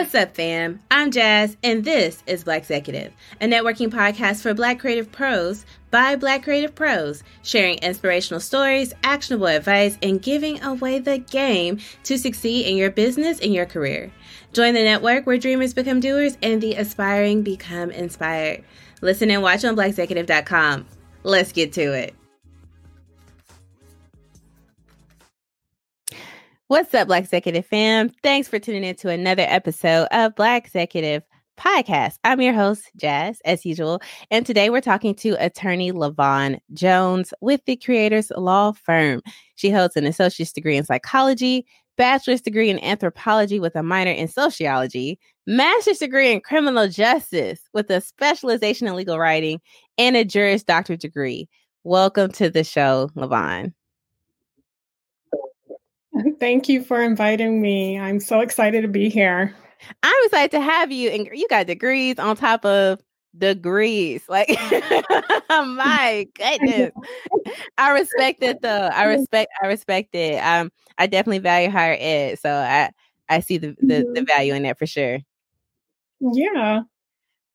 What's up, fam? I'm Jazz, and this is Black Executive, a networking podcast for Black creative pros by Black creative pros, sharing inspirational stories, actionable advice, and giving away the game to succeed in your business and your career. Join the network where dreamers become doers and the aspiring become inspired. Listen and watch on blackexecutive.com. Let's get to it. What's up, Black Executive fam? Thanks for tuning in to another episode of Black Executive Podcast. I'm your host, Jazz, as usual. And today we're talking to attorney LaVon Jones with the Creators Law Firm. She holds an associate's degree in psychology, bachelor's degree in anthropology with a minor in sociology, master's degree in criminal justice with a specialization in legal writing, and a Juris Doctorate degree. Welcome to the show, LaVon. Thank you for inviting me. I'm so excited to be here. I'm excited to have you. And you got degrees on top of degrees. Like, my goodness. I respect it though. I respect, I respect it. Um, I definitely value higher ed. So I, I see the, the, the value in that for sure. Yeah.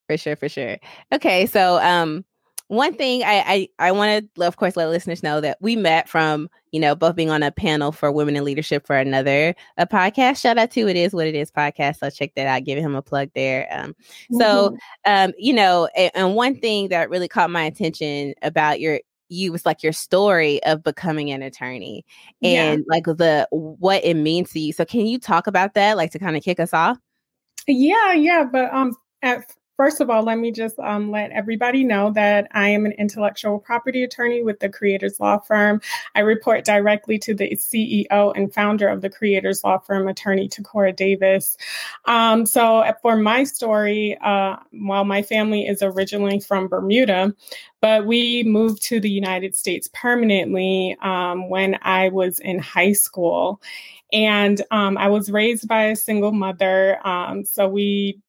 For sure, for sure. Okay. So um one thing I I, I want to of course let listeners know that we met from you know both being on a panel for women in leadership for another a podcast. Shout out to it is what it is podcast. So check that out. Giving him a plug there. Um, mm-hmm. so um, you know, and, and one thing that really caught my attention about your you was like your story of becoming an attorney and yeah. like the what it means to you. So can you talk about that, like to kind of kick us off? Yeah, yeah, but um, at First of all, let me just um, let everybody know that I am an intellectual property attorney with the Creators Law Firm. I report directly to the CEO and founder of the Creators Law Firm, attorney Takora Davis. Um, so, uh, for my story, uh, while my family is originally from Bermuda, but we moved to the United States permanently um, when I was in high school. And um, I was raised by a single mother. Um, so we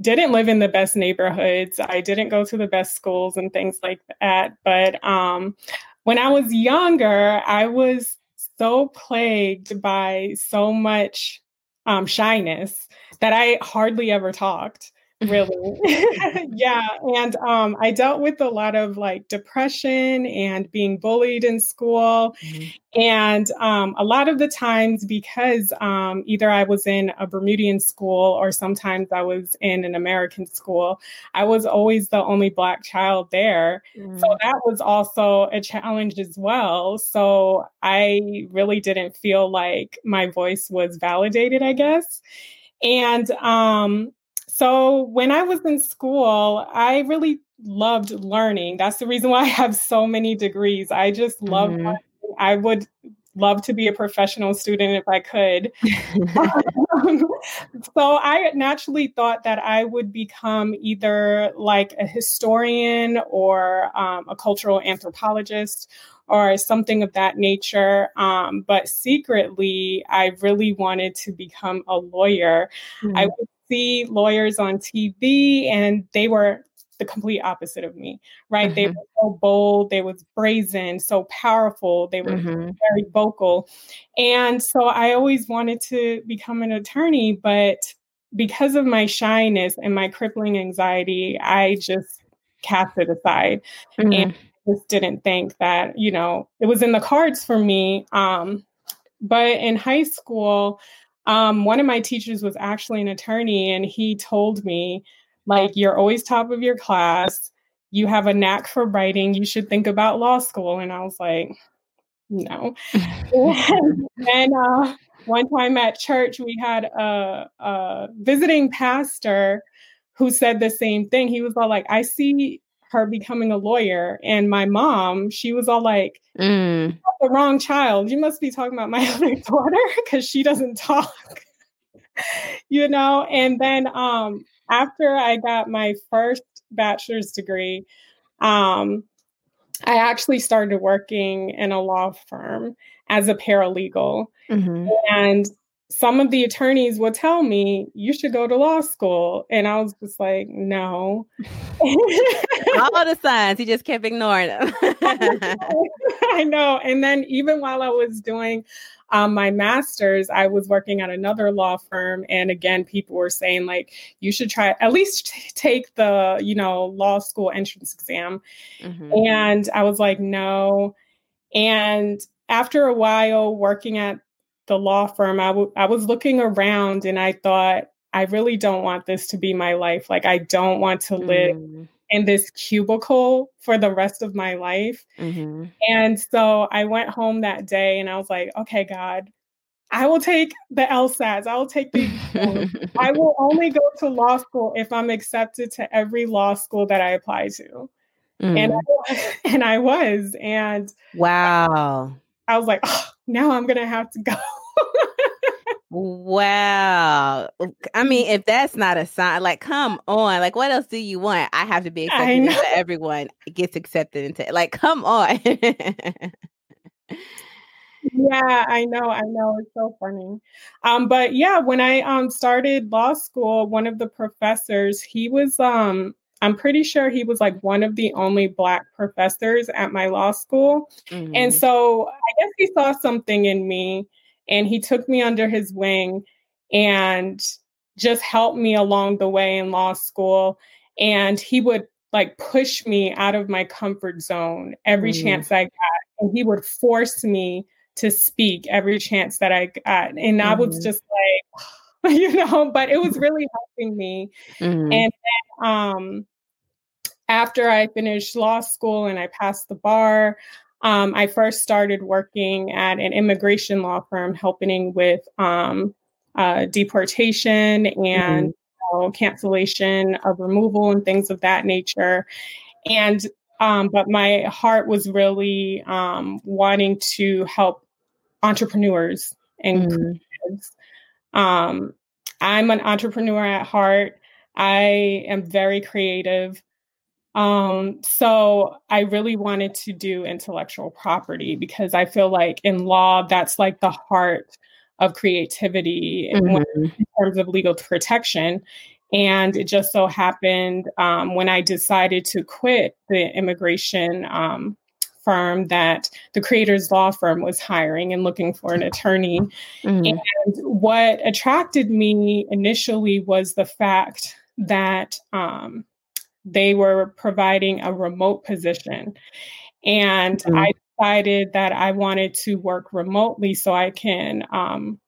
didn't live in the best neighborhoods. I didn't go to the best schools and things like that. But um, when I was younger, I was so plagued by so much um, shyness that I hardly ever talked really yeah and um i dealt with a lot of like depression and being bullied in school mm-hmm. and um a lot of the times because um either i was in a bermudian school or sometimes i was in an american school i was always the only black child there mm-hmm. so that was also a challenge as well so i really didn't feel like my voice was validated i guess and um so when I was in school, I really loved learning. That's the reason why I have so many degrees. I just love mm-hmm. I would love to be a professional student if I could. so I naturally thought that I would become either like a historian or um, a cultural anthropologist or something of that nature. Um, but secretly, I really wanted to become a lawyer. Mm-hmm. I would see lawyers on TV and they were the complete opposite of me, right? Mm-hmm. They were so bold, they was brazen, so powerful, they were mm-hmm. very vocal. And so I always wanted to become an attorney, but because of my shyness and my crippling anxiety, I just cast it aside mm-hmm. and just didn't think that, you know, it was in the cards for me. Um, but in high school, um, one of my teachers was actually an attorney, and he told me, like, you're always top of your class. You have a knack for writing. You should think about law school. And I was like, no. and uh, one time at church, we had a, a visiting pastor who said the same thing. He was all like, I see her becoming a lawyer. And my mom, she was all like, mm. the wrong child. You must be talking about my other daughter because she doesn't talk. you know, and then um after I got my first bachelor's degree, um, I actually started working in a law firm as a paralegal. Mm-hmm. And some of the attorneys would tell me you should go to law school and i was just like no all the signs he just kept ignoring them i know and then even while i was doing um, my master's, I was working at another law firm. And again, people were saying, like, you should try at least t- take the, you know, law school entrance exam. Mm-hmm. And I was like, no. And after a while working at the law firm, I, w- I was looking around and I thought, I really don't want this to be my life. Like, I don't want to live mm. in this cubicle for the rest of my life. Mm-hmm. And so I went home that day and I was like, okay, God, I will take the LSATs. I will take the. I will only go to law school if I'm accepted to every law school that I apply to. Mm. And I, and I was. And wow. I, I was like, oh, now I'm gonna have to go. Wow. I mean, if that's not a sign, like, come on. Like, what else do you want? I have to be accepted into everyone gets accepted into it. like, come on. yeah, I know, I know. It's so funny. Um, but yeah, when I um started law school, one of the professors, he was um I'm pretty sure he was like one of the only black professors at my law school. Mm-hmm. And so guess he saw something in me and he took me under his wing and just helped me along the way in law school. And he would like push me out of my comfort zone every mm. chance I got. And he would force me to speak every chance that I got. And. I was mm-hmm. just like, you know, but it was really helping me. Mm. And then um, after I finished law school and I passed the bar, um, I first started working at an immigration law firm, helping with um, uh, deportation and mm-hmm. you know, cancellation of removal and things of that nature. And um, but my heart was really um, wanting to help entrepreneurs and mm-hmm. um, I'm an entrepreneur at heart. I am very creative. Um, so I really wanted to do intellectual property because I feel like in law, that's like the heart of creativity mm-hmm. in, in terms of legal protection. And it just so happened um, when I decided to quit the immigration um, firm that the creators law firm was hiring and looking for an attorney. Mm-hmm. And what attracted me initially was the fact that um, they were providing a remote position. And mm-hmm. I decided that I wanted to work remotely so I can um,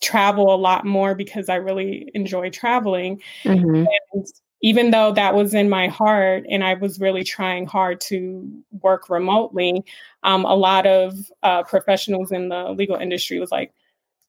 travel a lot more because I really enjoy traveling. Mm-hmm. And even though that was in my heart and I was really trying hard to work remotely, um, a lot of uh, professionals in the legal industry was like,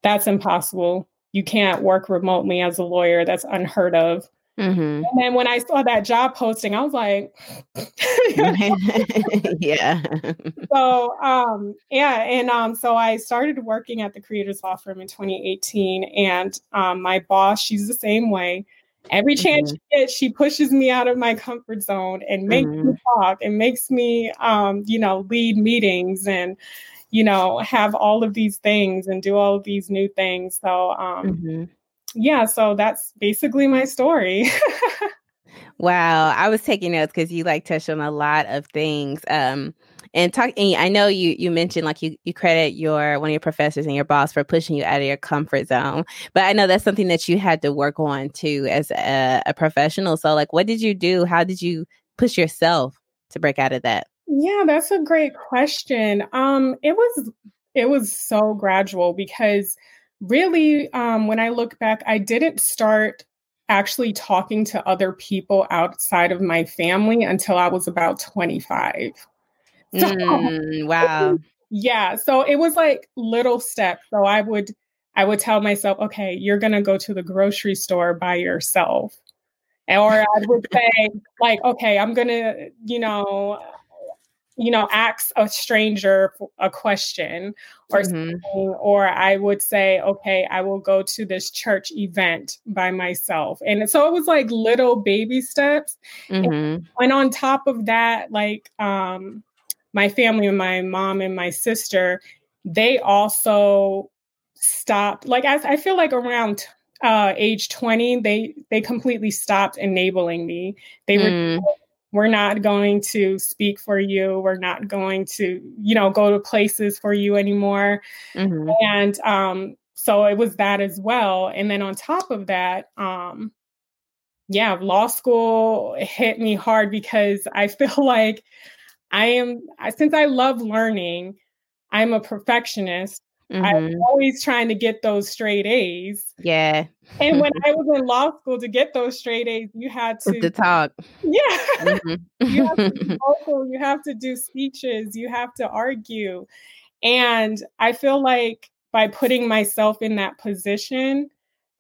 that's impossible. You can't work remotely as a lawyer. That's unheard of. Mm-hmm. And then when I saw that job posting, I was like, yeah. so um, yeah, and um, so I started working at the Creators Law Firm in 2018, and um, my boss, she's the same way. Every chance mm-hmm. she gets, she pushes me out of my comfort zone and makes mm-hmm. me talk and makes me, um, you know, lead meetings and you know have all of these things and do all of these new things. So um, mm-hmm yeah, so that's basically my story. wow, I was taking notes because you like touched on a lot of things. Um, and talking, I know you you mentioned like you you credit your one of your professors and your boss for pushing you out of your comfort zone, but I know that's something that you had to work on too as a, a professional. So, like, what did you do? How did you push yourself to break out of that? Yeah, that's a great question. Um, it was it was so gradual because really, um, when I look back, I didn't start actually talking to other people outside of my family until I was about 25. So, mm, wow. Yeah. So it was like little steps. So I would I would tell myself, okay, you're gonna go to the grocery store by yourself. Or I would say, like, okay, I'm gonna, you know, you know, ask a stranger a question or mm-hmm. or I would say, okay, I will go to this church event by myself. And so it was like little baby steps. Mm-hmm. And, and on top of that, like um, my family and my mom and my sister, they also stopped. Like I, I feel like around uh, age 20, they they completely stopped enabling me. They were mm we're not going to speak for you. We're not going to, you know, go to places for you anymore. Mm-hmm. And um, so it was that as well. And then on top of that, um, yeah, law school hit me hard because I feel like I am, since I love learning, I'm a perfectionist. Mm-hmm. I'm always trying to get those straight A's. Yeah. and when I was in law school to get those straight A's, you had to, to talk. Yeah. Mm-hmm. you have to be vocal, you have to do speeches, you have to argue. And I feel like by putting myself in that position,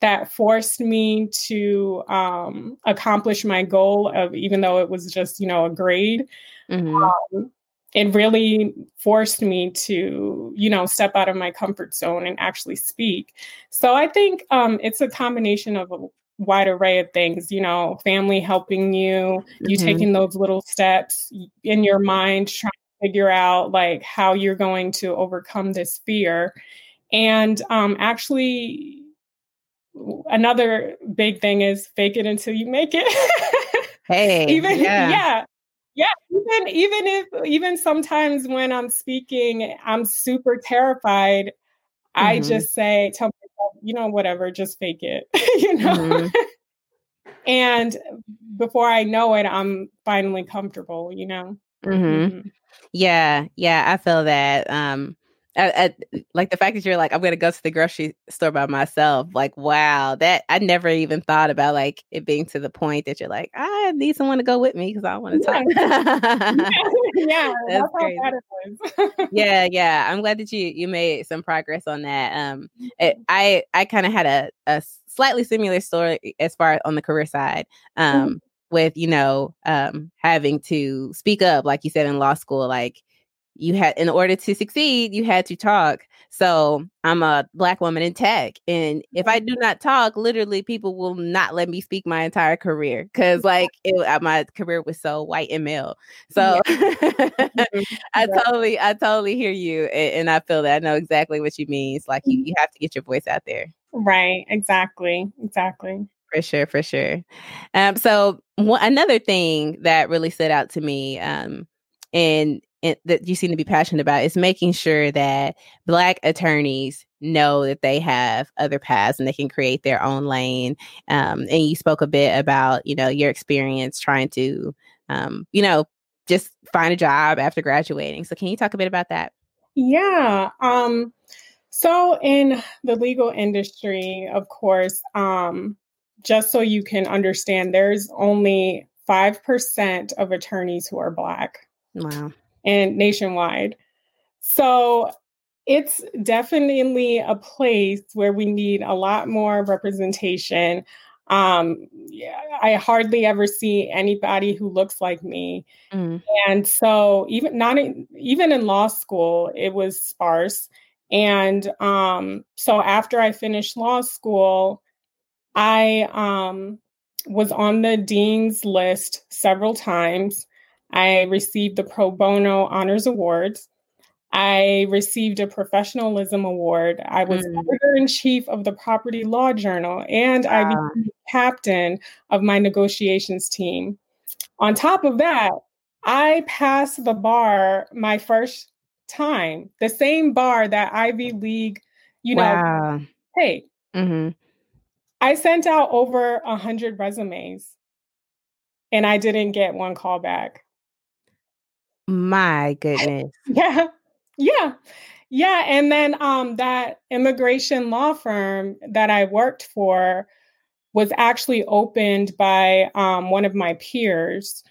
that forced me to um, accomplish my goal of even though it was just you know a grade mm-hmm. um, it really forced me to you know step out of my comfort zone and actually speak so i think um, it's a combination of a wide array of things you know family helping you mm-hmm. you taking those little steps in your mind trying to figure out like how you're going to overcome this fear and um, actually another big thing is fake it until you make it. hey, even yeah. yeah. Yeah, even even if even sometimes when I'm speaking, I'm super terrified. Mm-hmm. I just say, tell myself, you know, whatever, just fake it, you know. Mm-hmm. and before I know it, I'm finally comfortable, you know. Mm-hmm. mm-hmm. Yeah, yeah, I feel that. Um, I, I, like the fact that you're like i'm gonna go to the grocery store by myself like wow that i never even thought about like it being to the point that you're like i need someone to go with me because i want to talk yeah, yeah that's, that's yeah yeah i'm glad that you you made some progress on that um it, mm-hmm. i i kind of had a, a slightly similar story as far on the career side mm-hmm. um mm-hmm. with you know um having to speak up like you said in law school like you had in order to succeed you had to talk. So i'm a black woman in tech and if i do not talk literally people will not let me speak my entire career because like it, uh, my career was so white and male. So mm-hmm. i totally i totally hear you and, and, i feel that i know exactly what you mean it's like you, mm-hmm. you have to get your voice out there. Right exactly exactly. For sure for sure. Um so one, another thing that really stood out to me um and that you seem to be passionate about is making sure that black attorneys know that they have other paths and they can create their own lane. Um, and you spoke a bit about you know your experience trying to um, you know just find a job after graduating. So can you talk a bit about that? Yeah um, so in the legal industry of course um, just so you can understand there's only 5% of attorneys who are black. Wow and nationwide. So it's definitely a place where we need a lot more representation. Um, I hardly ever see anybody who looks like me, mm. and so even not in, even in law school, it was sparse. And um, so after I finished law school, I um, was on the dean's list several times. I received the Pro Bono Honors Awards. I received a professionalism award. I was mm. editor in chief of the Property Law Journal, and I became captain of my negotiations team. On top of that, I passed the bar my first time, the same bar that Ivy League, you wow. know, hey. Mm-hmm. I sent out over a hundred resumes and I didn't get one call back. My goodness. yeah. Yeah. Yeah. And then um, that immigration law firm that I worked for was actually opened by um, one of my peers.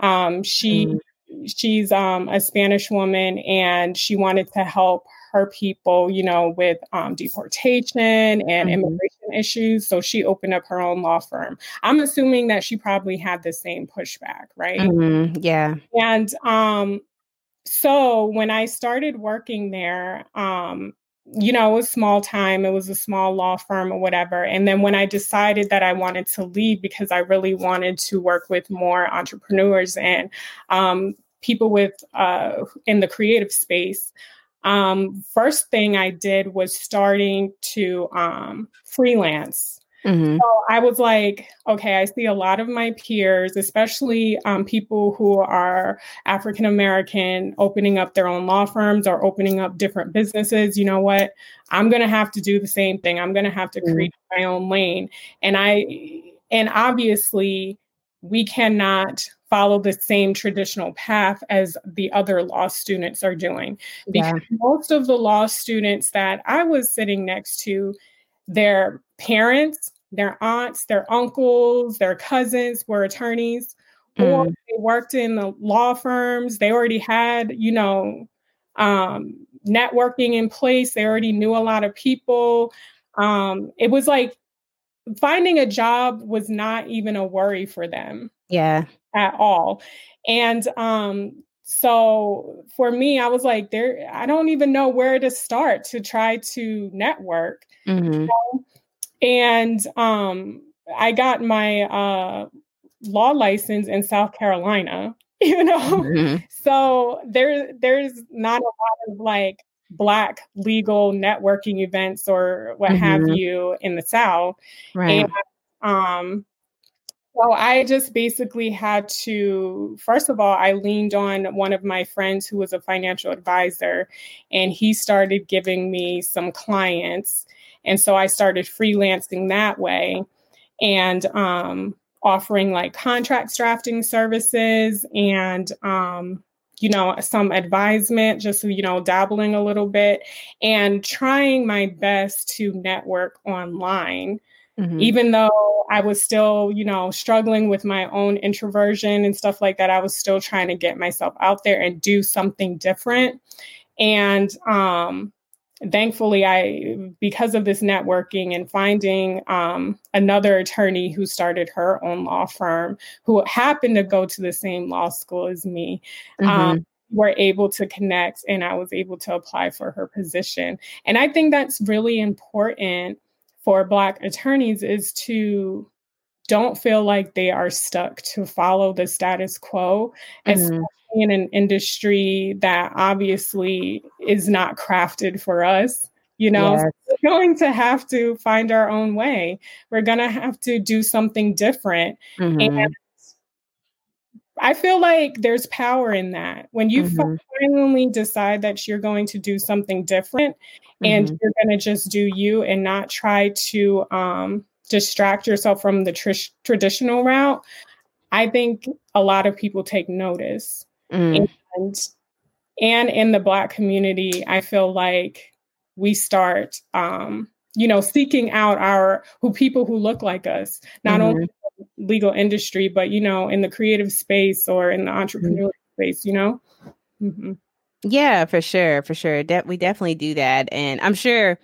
Um, she mm. she's um, a Spanish woman and she wanted to help her people, you know, with um, deportation and mm-hmm. immigration issues. So she opened up her own law firm. I'm assuming that she probably had the same pushback, right? Mm-hmm. Yeah. And um, so when I started working there, um, you know, it was small time, it was a small law firm or whatever. And then when I decided that I wanted to leave because I really wanted to work with more entrepreneurs and um, people with uh, in the creative space, um, first thing I did was starting to um, freelance. Mm-hmm. So I was like, okay, I see a lot of my peers, especially um, people who are African American, opening up their own law firms or opening up different businesses. You know what? I'm going to have to do the same thing. I'm going to have to mm-hmm. create my own lane. And I, and obviously, we cannot follow the same traditional path as the other law students are doing. Because yeah. most of the law students that I was sitting next to, their parents, their aunts, their uncles, their cousins were attorneys, mm. or they worked in the law firms. They already had, you know, um, networking in place. They already knew a lot of people. Um, it was like finding a job was not even a worry for them. Yeah. At all. And um, so for me, I was like, there, I don't even know where to start to try to network. Mm-hmm. Know? And um, I got my uh, law license in South Carolina, you know. Mm-hmm. So there there's not a lot of like black legal networking events or what mm-hmm. have you in the South. Right. And um so I just basically had to, first of all, I leaned on one of my friends who was a financial advisor, and he started giving me some clients. And so I started freelancing that way and um, offering like contract drafting services and, um, you know, some advisement, just, you know, dabbling a little bit and trying my best to network online. Mm-hmm. Even though I was still, you know, struggling with my own introversion and stuff like that, I was still trying to get myself out there and do something different. And um, thankfully i because of this networking and finding um, another attorney who started her own law firm who happened to go to the same law school as me um, mm-hmm. um, were able to connect and i was able to apply for her position and i think that's really important for black attorneys is to don't feel like they are stuck to follow the status quo mm-hmm in an industry that obviously is not crafted for us. You know, yes. we're going to have to find our own way. We're going to have to do something different. Mm-hmm. And I feel like there's power in that. When you mm-hmm. finally decide that you're going to do something different mm-hmm. and you're going to just do you and not try to um, distract yourself from the tr- traditional route, I think a lot of people take notice. Mm. And and in the black community, I feel like we start um, you know, seeking out our who people who look like us, not mm-hmm. only legal industry, but you know, in the creative space or in the entrepreneurial mm-hmm. space, you know. Mm-hmm. Yeah, for sure, for sure. De- we definitely do that, and I'm sure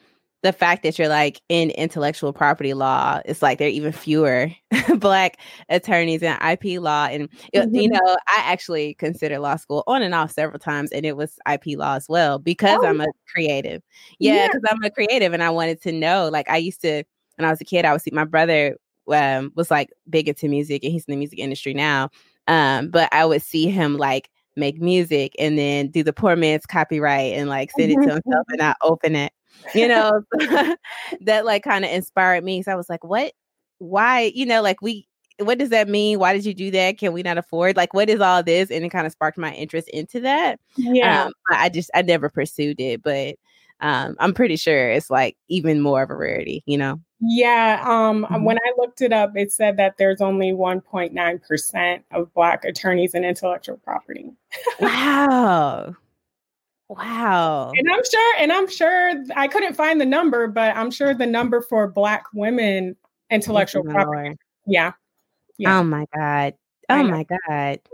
the fact that you're like in intellectual property law, it's like there are even fewer black attorneys in IP law. And, mm-hmm. you know, I actually considered law school on and off several times, and it was IP law as well because oh. I'm a creative. Yeah, because yeah. I'm a creative and I wanted to know. Like, I used to, when I was a kid, I would see my brother um, was like big into music and he's in the music industry now. Um, but I would see him like make music and then do the poor man's copyright and like send it to himself and not open it you know, that like kind of inspired me. So I was like, what, why, you know, like we, what does that mean? Why did you do that? Can we not afford? Like, what is all this? And it kind of sparked my interest into that. Yeah. Um, I just, I never pursued it, but um, I'm pretty sure it's like even more of a rarity, you know? Yeah. Um, mm-hmm. When I looked it up, it said that there's only 1.9% of Black attorneys in intellectual property. wow. Wow. And I'm sure, and I'm sure I couldn't find the number, but I'm sure the number for Black women intellectual property. Yeah. yeah. Oh my God. Oh my God.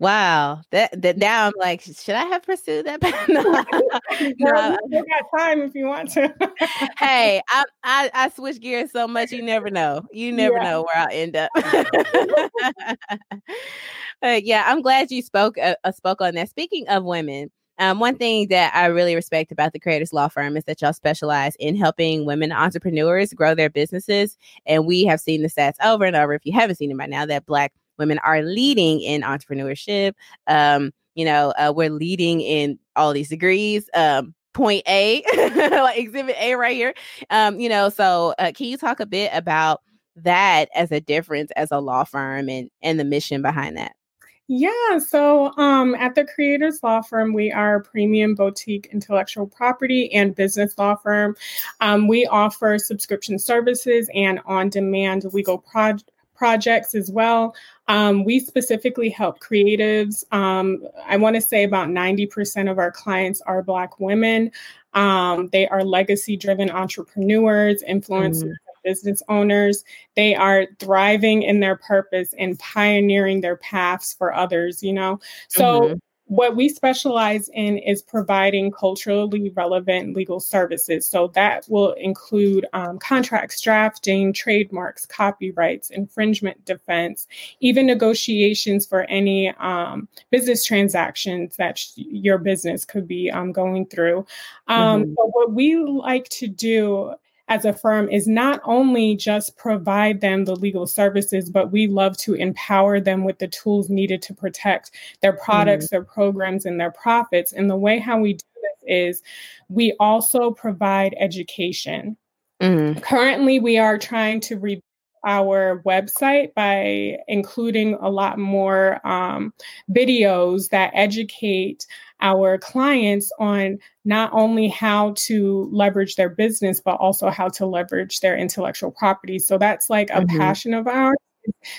Wow. That that now I'm like, should I have pursued that? no, no, you got time if you want to. hey, I, I I switch gears so much, you never know. You never yeah. know where I'll end up. uh, yeah, I'm glad you spoke uh, uh, spoke on that. Speaking of women, um, one thing that I really respect about the Creators Law Firm is that y'all specialize in helping women entrepreneurs grow their businesses. And we have seen the stats over and over, if you haven't seen it by now, that Black women are leading in entrepreneurship. Um, you know, uh, we're leading in all these degrees. Um, point A, like exhibit A right here. Um, you know, so uh, can you talk a bit about that as a difference as a law firm and and the mission behind that? Yeah, so um, at the Creators Law Firm, we are a premium boutique intellectual property and business law firm. Um, we offer subscription services and on demand legal pro- projects as well. Um, we specifically help creatives. Um, I want to say about 90% of our clients are Black women. Um, they are legacy driven entrepreneurs, influencers, mm business owners. They are thriving in their purpose and pioneering their paths for others, you know? So, mm-hmm. what we specialize in is providing culturally relevant legal services. So, that will include um, contracts, drafting, trademarks, copyrights, infringement defense, even negotiations for any um, business transactions that sh- your business could be um, going through. Um, mm-hmm. But what we like to do as a firm is not only just provide them the legal services, but we love to empower them with the tools needed to protect their products, mm-hmm. their programs, and their profits. And the way how we do this is we also provide education. Mm-hmm. Currently, we are trying to re- our website by including a lot more um, videos that educate our clients on not only how to leverage their business, but also how to leverage their intellectual property. So that's like a mm-hmm. passion of ours,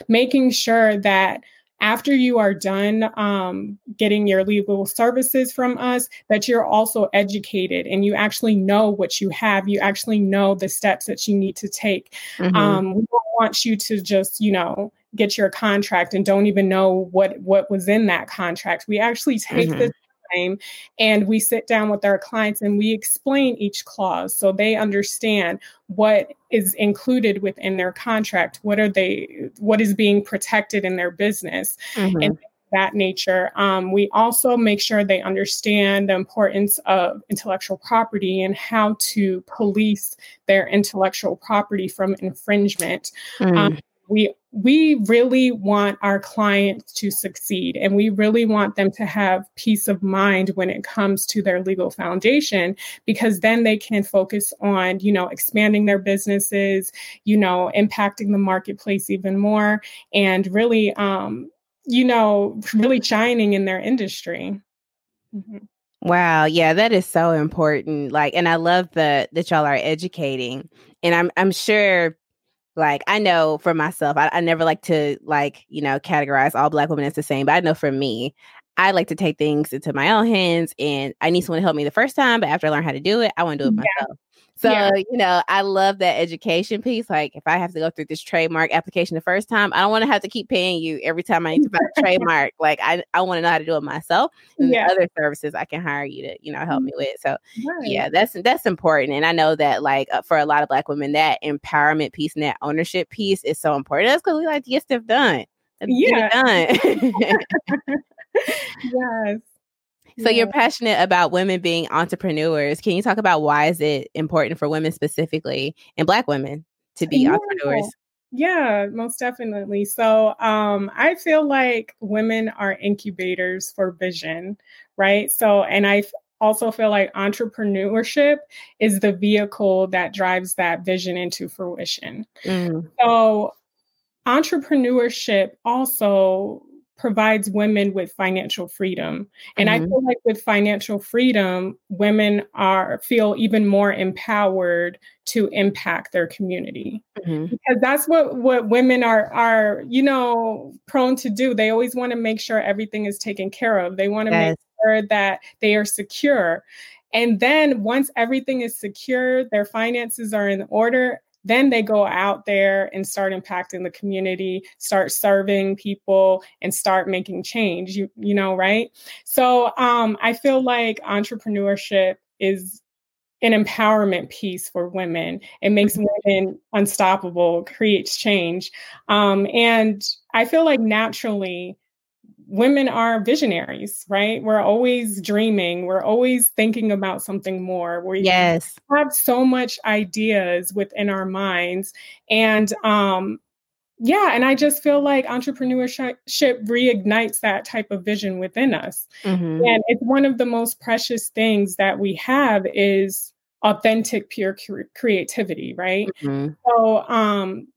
making sure that after you are done um, getting your legal services from us, that you're also educated and you actually know what you have. You actually know the steps that you need to take. Mm-hmm. Um, we don't want you to just, you know, get your contract and don't even know what what was in that contract. We actually take mm-hmm. this time and we sit down with our clients and we explain each clause so they understand what is included within their contract what are they what is being protected in their business mm-hmm. and that nature. Um, we also make sure they understand the importance of intellectual property and how to police their intellectual property from infringement. Mm. Um, we we really want our clients to succeed and we really want them to have peace of mind when it comes to their legal foundation because then they can focus on you know expanding their businesses you know impacting the marketplace even more and really um you know really shining in their industry mm-hmm. Wow, yeah, that is so important. Like, and I love the that y'all are educating, and I'm I'm sure like I know for myself, I, I never like to like, you know, categorize all black women as the same, but I know for me, I like to take things into my own hands and I need someone to help me the first time, but after I learn how to do it, I want to do it yeah. So, yeah. you know, I love that education piece. Like, if I have to go through this trademark application the first time, I don't want to have to keep paying you every time I need to buy a trademark. Like, I, I want to know how to do it myself. And yeah. other services I can hire you to, you know, help me with. So, right. yeah, that's that's important. And I know that, like, uh, for a lot of Black women, that empowerment piece and that ownership piece is so important. That's because we like to get stuff done. yeah. done. yes. So you're passionate about women being entrepreneurs. Can you talk about why is it important for women specifically and black women to be yeah. entrepreneurs? Yeah, most definitely. So um, I feel like women are incubators for vision, right? So, and I also feel like entrepreneurship is the vehicle that drives that vision into fruition. Mm. So, entrepreneurship also provides women with financial freedom. And mm-hmm. I feel like with financial freedom, women are feel even more empowered to impact their community. Mm-hmm. Because that's what what women are are, you know, prone to do. They always want to make sure everything is taken care of. They want to yes. make sure that they are secure. And then once everything is secure, their finances are in order, then they go out there and start impacting the community start serving people and start making change you you know right so um, i feel like entrepreneurship is an empowerment piece for women. It makes mm-hmm. women unstoppable, creates change. Um, and I feel like naturally, women are visionaries, right? We're always dreaming. We're always thinking about something more. We yes. have so much ideas within our minds. And um, yeah, and I just feel like entrepreneurship reignites that type of vision within us. Mm-hmm. And it's one of the most precious things that we have is authentic pure creativity, right? Mm-hmm. So um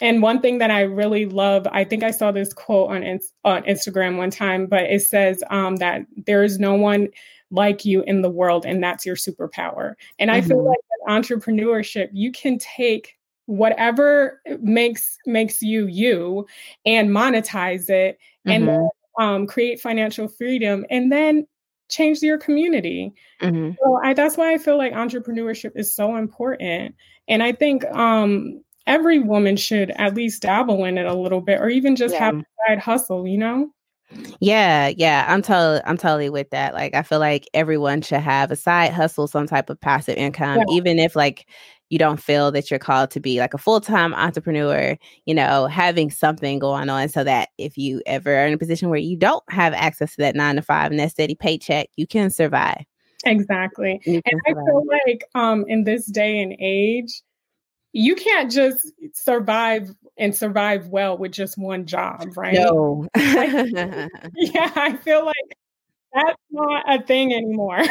and one thing that I really love, I think I saw this quote on on Instagram one time, but it says um, that there is no one like you in the world, and that's your superpower. And I mm-hmm. feel like entrepreneurship, you can take whatever makes makes you you and monetize it mm-hmm. and then, um, create financial freedom and then change your community mm-hmm. so I, that's why i feel like entrepreneurship is so important and i think um, every woman should at least dabble in it a little bit or even just yeah. have a side hustle you know yeah, yeah, I'm totally I'm totally with that. Like I feel like everyone should have a side hustle, some type of passive income, yeah. even if like you don't feel that you're called to be like a full-time entrepreneur, you know, having something going on so that if you ever are in a position where you don't have access to that 9 to 5 and that steady paycheck, you can survive. Exactly. and survive. I feel like um in this day and age, you can't just survive and survive well with just one job, right? No. yeah, I feel like that's not a thing anymore.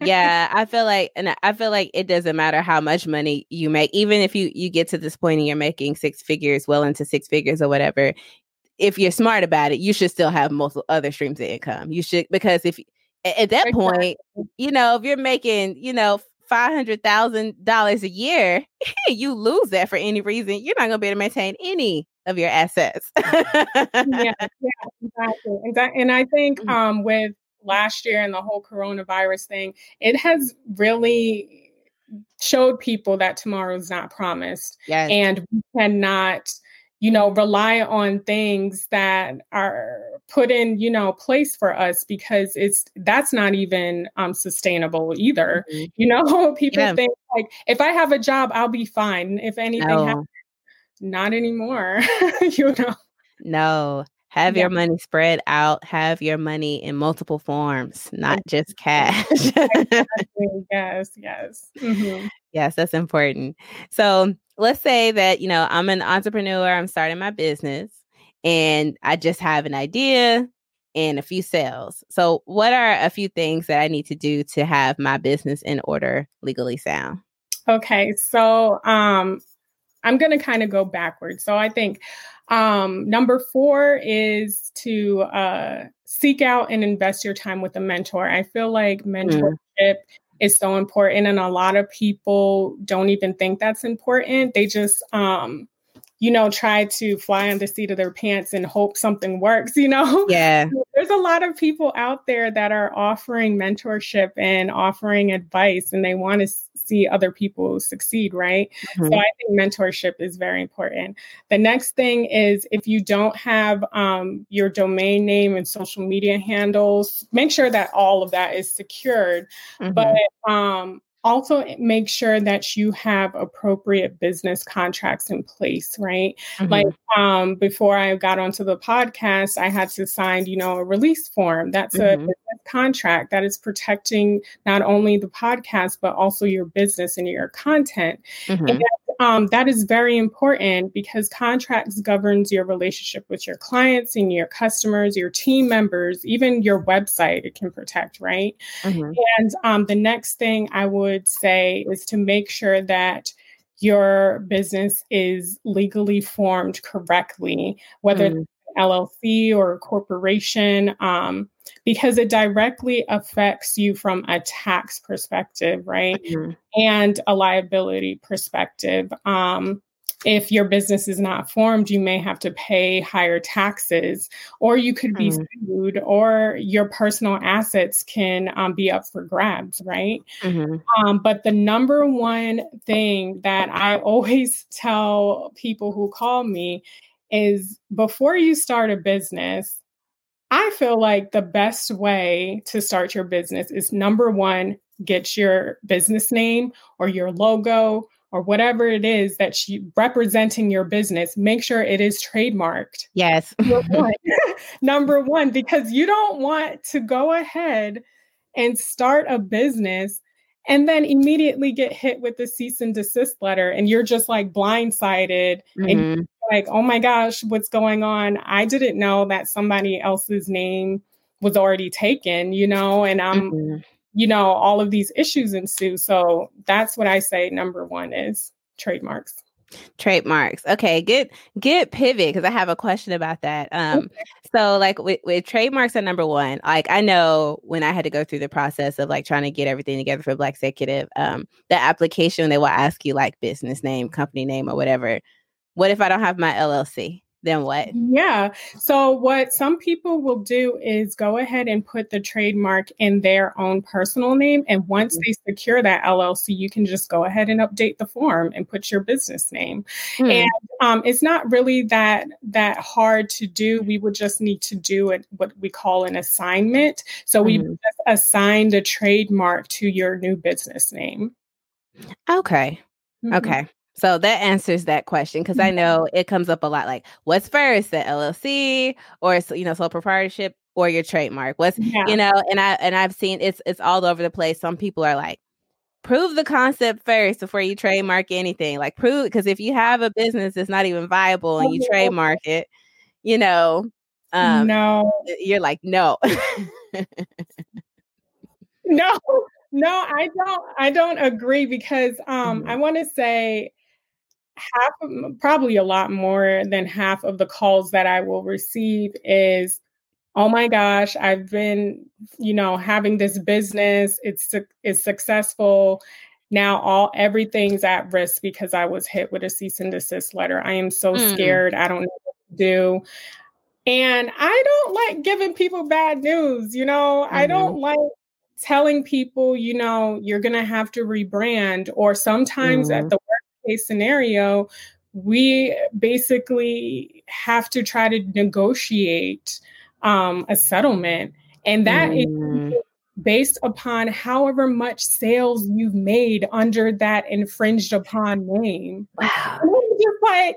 yeah, I feel like and I feel like it doesn't matter how much money you make even if you you get to this point and you're making six figures, well into six figures or whatever, if you're smart about it, you should still have multiple other streams of income. You should because if at that exactly. point, you know, if you're making, you know, five hundred thousand dollars a year, you lose that for any reason, you're not gonna be able to maintain any of your assets. yeah, yeah, exactly. exactly. And I think mm. um, with last year and the whole coronavirus thing, it has really showed people that tomorrow's not promised. Yes. And we cannot you know, rely on things that are put in, you know, place for us because it's that's not even um sustainable either. Mm-hmm. You know, people yeah. think like if I have a job, I'll be fine. If anything no. happens, not anymore. you know. No. Have yeah. your money spread out. Have your money in multiple forms, not just cash. yes, yes. Mm-hmm. Yes, that's important. So let's say that, you know, I'm an entrepreneur, I'm starting my business, and I just have an idea and a few sales. So, what are a few things that I need to do to have my business in order, legally sound? Okay, so um, I'm going to kind of go backwards. So, I think um, number four is to uh, seek out and invest your time with a mentor. I feel like mm. mentorship mm is so important and a lot of people don't even think that's important. They just um you know try to fly on the seat of their pants and hope something works you know? Yeah. There's a lot of people out there that are offering mentorship and offering advice and they want to see other people succeed right mm-hmm. so i think mentorship is very important the next thing is if you don't have um, your domain name and social media handles make sure that all of that is secured mm-hmm. but um, also make sure that you have appropriate business contracts in place right mm-hmm. like um, before i got onto the podcast i had to sign you know a release form that's mm-hmm. a contract that is protecting not only the podcast but also your business and your content mm-hmm. and that, um, that is very important because contracts governs your relationship with your clients and your customers your team members even your website it can protect right mm-hmm. and um, the next thing i would say is to make sure that your business is legally formed correctly, whether mm. LLC or a corporation, um, because it directly affects you from a tax perspective, right? Mm-hmm. And a liability perspective. Um, if your business is not formed, you may have to pay higher taxes, or you could be mm-hmm. sued, or your personal assets can um, be up for grabs, right? Mm-hmm. Um, but the number one thing that I always tell people who call me is before you start a business, I feel like the best way to start your business is number one, get your business name or your logo or whatever it is that you representing your business, make sure it is trademarked. Yes. number, one. number one, because you don't want to go ahead and start a business and then immediately get hit with the cease and desist letter and you're just like blindsided mm-hmm. and like, oh my gosh, what's going on? I didn't know that somebody else's name was already taken, you know, and I'm, mm-hmm. you know, all of these issues ensue. So that's what I say number one is trademarks. Trademarks. Okay, good good pivot because I have a question about that. Um so like with, with trademarks are number one. Like I know when I had to go through the process of like trying to get everything together for Black Executive, um, the application they will ask you like business name, company name, or whatever. What if I don't have my LLC? then what? Yeah. So, what some people will do is go ahead and put the trademark in their own personal name. And once mm-hmm. they secure that LLC, you can just go ahead and update the form and put your business name. Mm-hmm. And um, it's not really that that hard to do. We would just need to do it what we call an assignment. So, we mm-hmm. assign the trademark to your new business name. Okay. Mm-hmm. Okay. So that answers that question because I mm-hmm. know it comes up a lot. Like, what's first, the LLC or you know, sole proprietorship or your trademark? What's yeah. you know, and I and I've seen it's it's all over the place. Some people are like, prove the concept first before you trademark anything. Like, prove because if you have a business that's not even viable and you trademark it, you know, um, no, you're like, no, no, no, I don't. I don't agree because um, mm-hmm. I want to say half of, probably a lot more than half of the calls that I will receive is oh my gosh I've been you know having this business it's it's successful now all everything's at risk because I was hit with a cease and desist letter I am so mm. scared I don't know what to do and I don't like giving people bad news you know mm-hmm. I don't like telling people you know you're going to have to rebrand or sometimes mm. at the case scenario, we basically have to try to negotiate um, a settlement. And that mm. is based upon however much sales you've made under that infringed upon name. Wow. just like,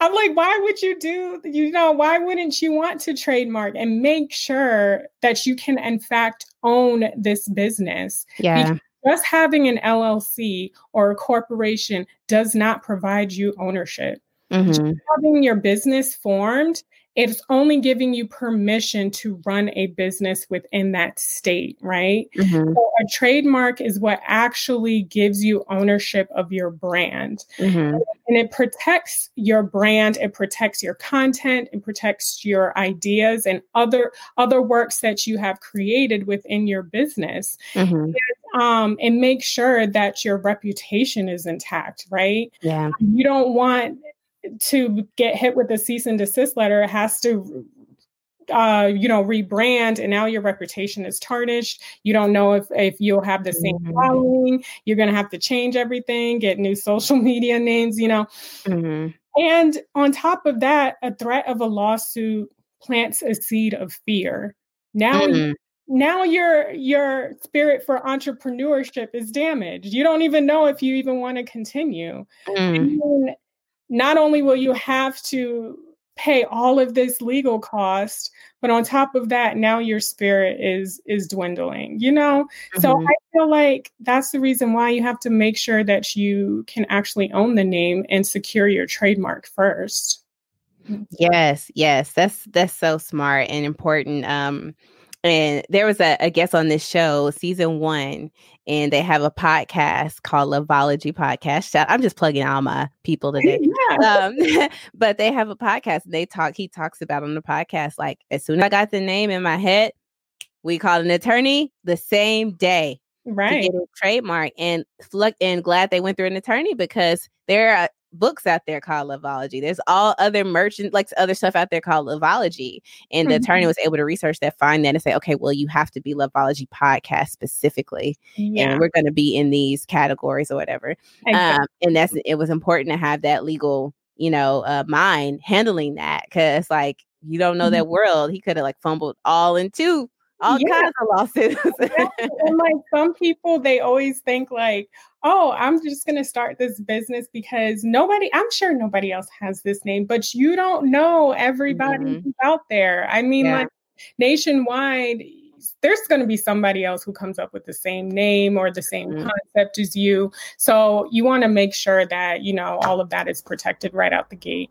I'm like, why would you do, you know, why wouldn't you want to trademark and make sure that you can, in fact, own this business? Yeah. Because just having an LLC or a corporation does not provide you ownership. Mm-hmm. having your business formed it's only giving you permission to run a business within that state, right? Mm-hmm. So a trademark is what actually gives you ownership of your brand. Mm-hmm. And it protects your brand, it protects your content, it protects your ideas and other other works that you have created within your business. Mm-hmm. And, um, and make sure that your reputation is intact, right? Yeah. You don't want to get hit with a cease and desist letter has to uh, you know, rebrand and now your reputation is tarnished. You don't know if, if you'll have the same mm-hmm. following. You're going to have to change everything, get new social media names, you know. Mm-hmm. And on top of that, a threat of a lawsuit plants a seed of fear. Now, mm-hmm. now your your spirit for entrepreneurship is damaged. You don't even know if you even want to continue. Mm not only will you have to pay all of this legal cost but on top of that now your spirit is is dwindling you know? Mm-hmm. so i feel like that's the reason why you have to make sure that you can actually own the name and secure your trademark first. Yes yes. That's that's so smart and important. Um and there was a, a guest on this show, season one, and they have a podcast called Loveology Podcast. I'm just plugging all my people today. Yeah. Um, but they have a podcast and they talk, he talks about on the podcast, like as soon as I got the name in my head, we called an attorney the same day. Right. To get a trademark. And and glad they went through an attorney because there are books out there called Loveology. There's all other merchant, like other stuff out there called Loveology. And the mm-hmm. attorney was able to research that, find that, and say, okay, well, you have to be Loveology podcast specifically. Yeah. And we're going to be in these categories or whatever. Exactly. Um, and that's, it was important to have that legal, you know, uh, mind handling that because, like, you don't know mm-hmm. that world. He could have like fumbled all into all yeah. kinds of lawsuits. and like some people, they always think like, oh, I'm just going to start this business because nobody, I'm sure nobody else has this name, but you don't know everybody mm-hmm. out there. I mean, yeah. like nationwide, there's going to be somebody else who comes up with the same name or the same mm-hmm. concept as you. So you want to make sure that, you know, all of that is protected right out the gate.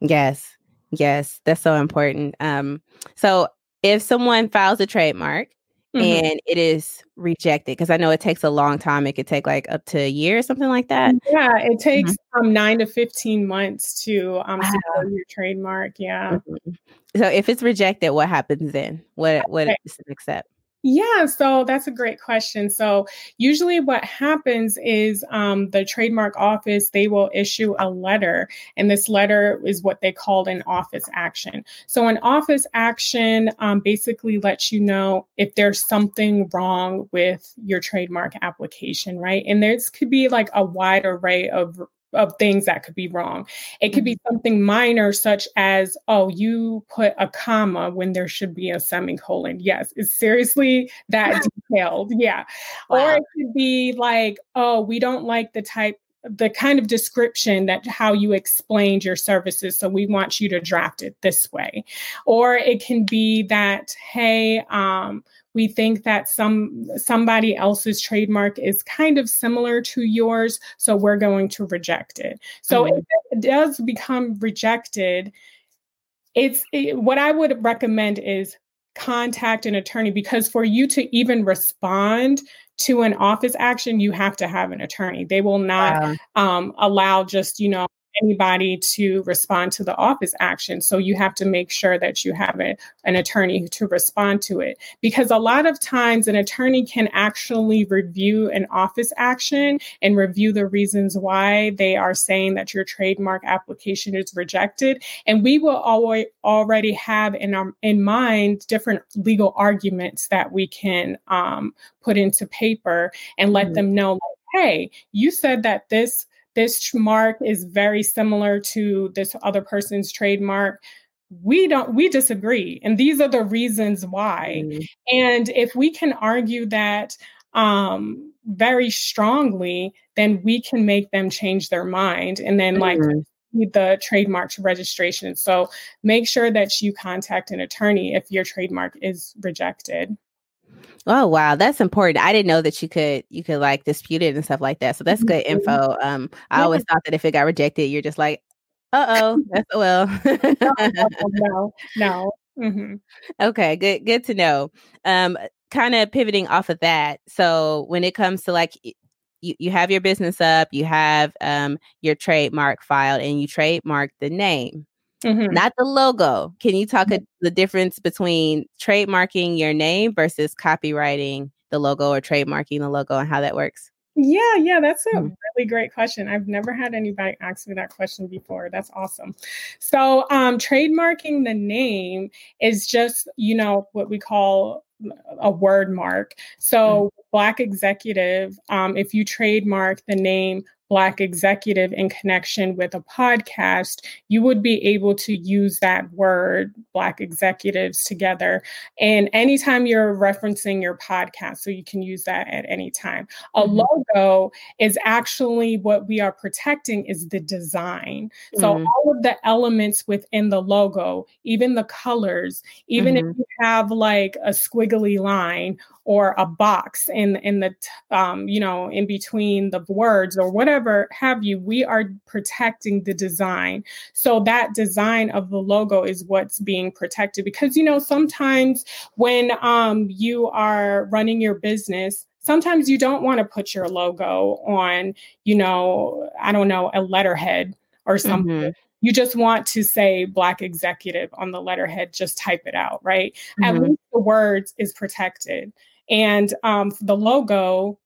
Yes. Yes. That's so important. Um, so if someone files a trademark mm-hmm. and it is rejected, because I know it takes a long time, it could take like up to a year or something like that. Yeah, it takes mm-hmm. um nine to 15 months to um wow. your trademark. Yeah. Mm-hmm. So if it's rejected, what happens then? What what okay. is the next step? Yeah, so that's a great question. So usually what happens is um, the trademark office, they will issue a letter, and this letter is what they call an office action. So an office action um, basically lets you know if there's something wrong with your trademark application, right? And this could be like a wide array of of things that could be wrong. It could be mm-hmm. something minor, such as, oh, you put a comma when there should be a semicolon. Yes, it's seriously that detailed. Yeah. Wow. Or it could be like, oh, we don't like the type the kind of description that how you explained your services so we want you to draft it this way or it can be that hey um, we think that some somebody else's trademark is kind of similar to yours so we're going to reject it so mm-hmm. if it does become rejected it's it, what i would recommend is contact an attorney because for you to even respond to an office action you have to have an attorney they will not wow. um, allow just you know anybody to respond to the office action. So you have to make sure that you have a, an attorney to respond to it. Because a lot of times an attorney can actually review an office action and review the reasons why they are saying that your trademark application is rejected. And we will always already have in our in mind different legal arguments that we can um, put into paper and let mm-hmm. them know hey, you said that this this mark is very similar to this other person's trademark we don't we disagree and these are the reasons why mm. and if we can argue that um very strongly then we can make them change their mind and then like mm. the trademark registration so make sure that you contact an attorney if your trademark is rejected Oh wow, that's important. I didn't know that you could you could like dispute it and stuff like that. So that's good mm-hmm. info. Um, I always thought that if it got rejected, you're just like, uh oh, that's well. no, no, no. Mm-hmm. Okay, good, good to know. Um, kind of pivoting off of that. So when it comes to like you, you have your business up, you have um your trademark filed, and you trademark the name. Mm-hmm. Not the logo. Can you talk mm-hmm. the difference between trademarking your name versus copyrighting the logo or trademarking the logo and how that works? Yeah, yeah, that's a mm-hmm. really great question. I've never had anybody ask me that question before. That's awesome. So, um, trademarking the name is just, you know, what we call a word mark. So, mm-hmm. Black executive, um, if you trademark the name Black executive in connection with a podcast, you would be able to use that word, Black executives, together. And anytime you're referencing your podcast, so you can use that at any time. A mm-hmm. logo is actually what we are protecting is the design. So mm-hmm. all of the elements within the logo, even the colors, even mm-hmm. if you have like a squiggly line or a box in in the um, you know in between the words or whatever have you we are protecting the design. So that design of the logo is what's being protected because you know sometimes when um, you are running your business sometimes you don't want to put your logo on you know i don't know a letterhead or something. Mm-hmm. You just want to say black executive on the letterhead just type it out right? Mm-hmm. at least the words is protected. And um, the logo,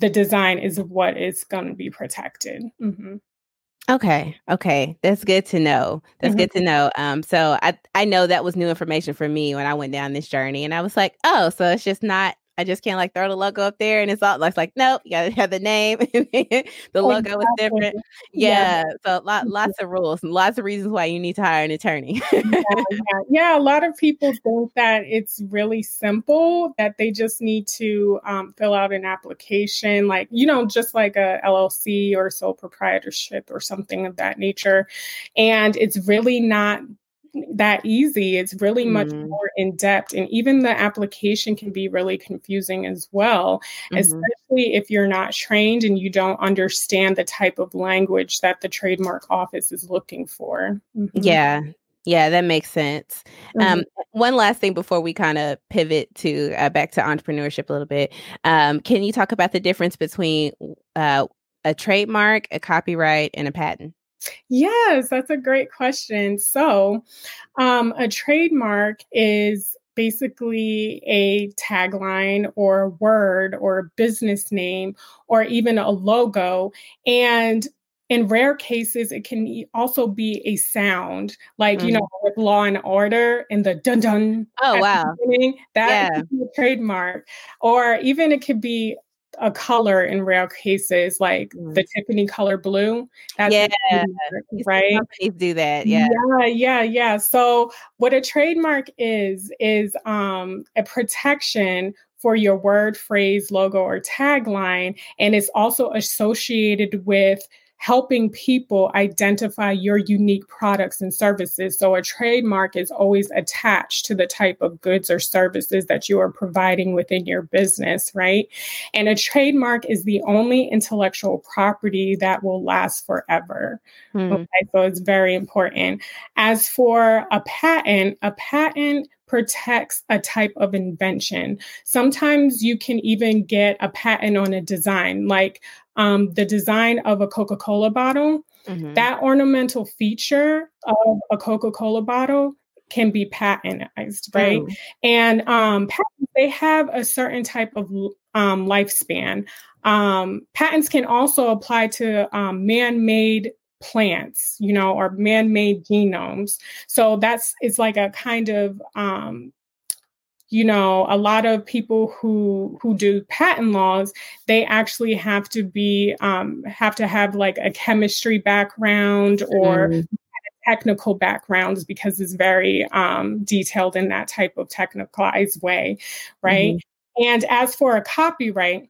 the design is what is going to be protected. Mm-hmm. Okay. Okay. That's good to know. That's mm-hmm. good to know. Um, so I I know that was new information for me when I went down this journey and I was like, oh, so it's just not I just can't like throw the logo up there and it's all like, like nope, you gotta have the name. the logo is different. Yeah. yeah. So lot, lots of rules and lots of reasons why you need to hire an attorney. yeah, yeah. yeah, a lot of people think that it's really simple, that they just need to um, fill out an application, like, you know, just like a LLC or sole proprietorship or something of that nature. And it's really not that easy. It's really much mm. more in depth. And even the application can be really confusing as well, mm-hmm. especially if you're not trained and you don't understand the type of language that the trademark office is looking for. Mm-hmm. Yeah. Yeah, that makes sense. Um, mm-hmm. Um, one last thing before we kind of pivot to uh, back to entrepreneurship a little bit. Um, can you talk about the difference between uh, a trademark, a copyright, and a patent? Yes, that's a great question. So, um, a trademark is basically a tagline or a word or a business name or even a logo. And in rare cases, it can also be a sound, like mm-hmm. you know, with Law and Order and the dun dun. Oh wow! That yeah. a trademark, or even it could be a color in rare cases, like mm. the Tiffany color blue. That's yeah, right. Companies do that. Yeah, yeah, yeah, yeah. So what a trademark is is um, a protection for your word, phrase, logo, or tagline, and it's also associated with helping people identify your unique products and services. So a trademark is always attached to the type of goods or services that you are providing within your business, right? And a trademark is the only intellectual property that will last forever. Hmm. Okay, so it's very important. As for a patent, a patent protects a type of invention. Sometimes you can even get a patent on a design, like um, the design of a Coca Cola bottle. Mm-hmm. That ornamental feature of a Coca Cola bottle can be patentized, right? Mm. And um, patents, they have a certain type of um, lifespan. Um, patents can also apply to um, man-made plants, you know, or man-made genomes. So that's it's like a kind of um, you know a lot of people who who do patent laws they actually have to be um, have to have like a chemistry background or mm. technical backgrounds because it's very um, detailed in that type of technicalized way right mm-hmm. and as for a copyright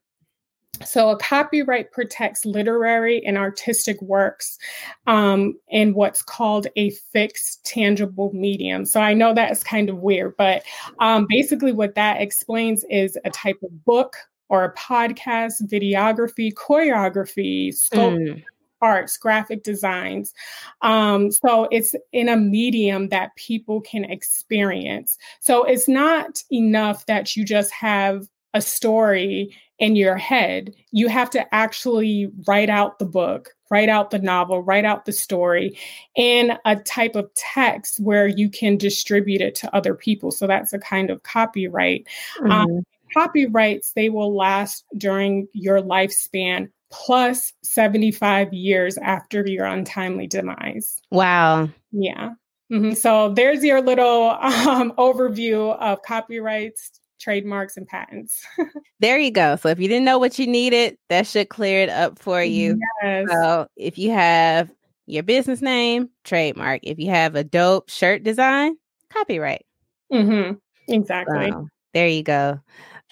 so, a copyright protects literary and artistic works um, in what's called a fixed tangible medium. So, I know that's kind of weird, but um, basically, what that explains is a type of book or a podcast, videography, choreography, sculpture. Mm. Arts, graphic designs. Um, so it's in a medium that people can experience. So it's not enough that you just have a story in your head. You have to actually write out the book, write out the novel, write out the story in a type of text where you can distribute it to other people. So that's a kind of copyright. Um, mm-hmm. Um, copyrights, they will last during your lifespan plus 75 years after your untimely demise. Wow. Yeah. Mm-hmm. So there's your little um, overview of copyrights, trademarks and patents. there you go. So if you didn't know what you needed, that should clear it up for you. Yes. So if you have your business name, trademark. If you have a dope shirt design, copyright. Mm-hmm. Exactly. So, there you go.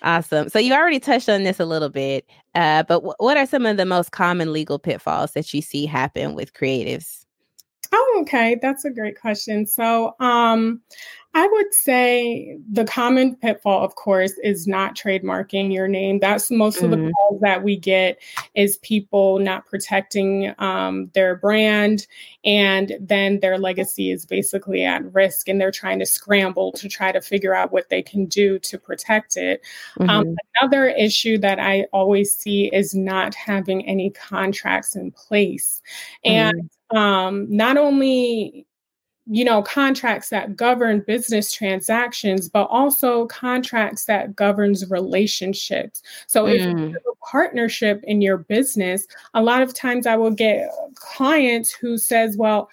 Awesome. So you already touched on this a little bit, uh, but w- what are some of the most common legal pitfalls that you see happen with creatives? Oh, okay. That's a great question. So, um, I would say the common pitfall, of course, is not trademarking your name. That's most mm-hmm. of the mm-hmm. calls that we get is people not protecting um, their brand, and then their legacy is basically at risk, and they're trying to scramble to try to figure out what they can do to protect it. Um, mm-hmm. Um, another issue that I always see is not having any contracts in place, and um, not only you know contracts that govern business transactions but also contracts that governs relationships so mm. if you have a partnership in your business a lot of times i will get clients who says well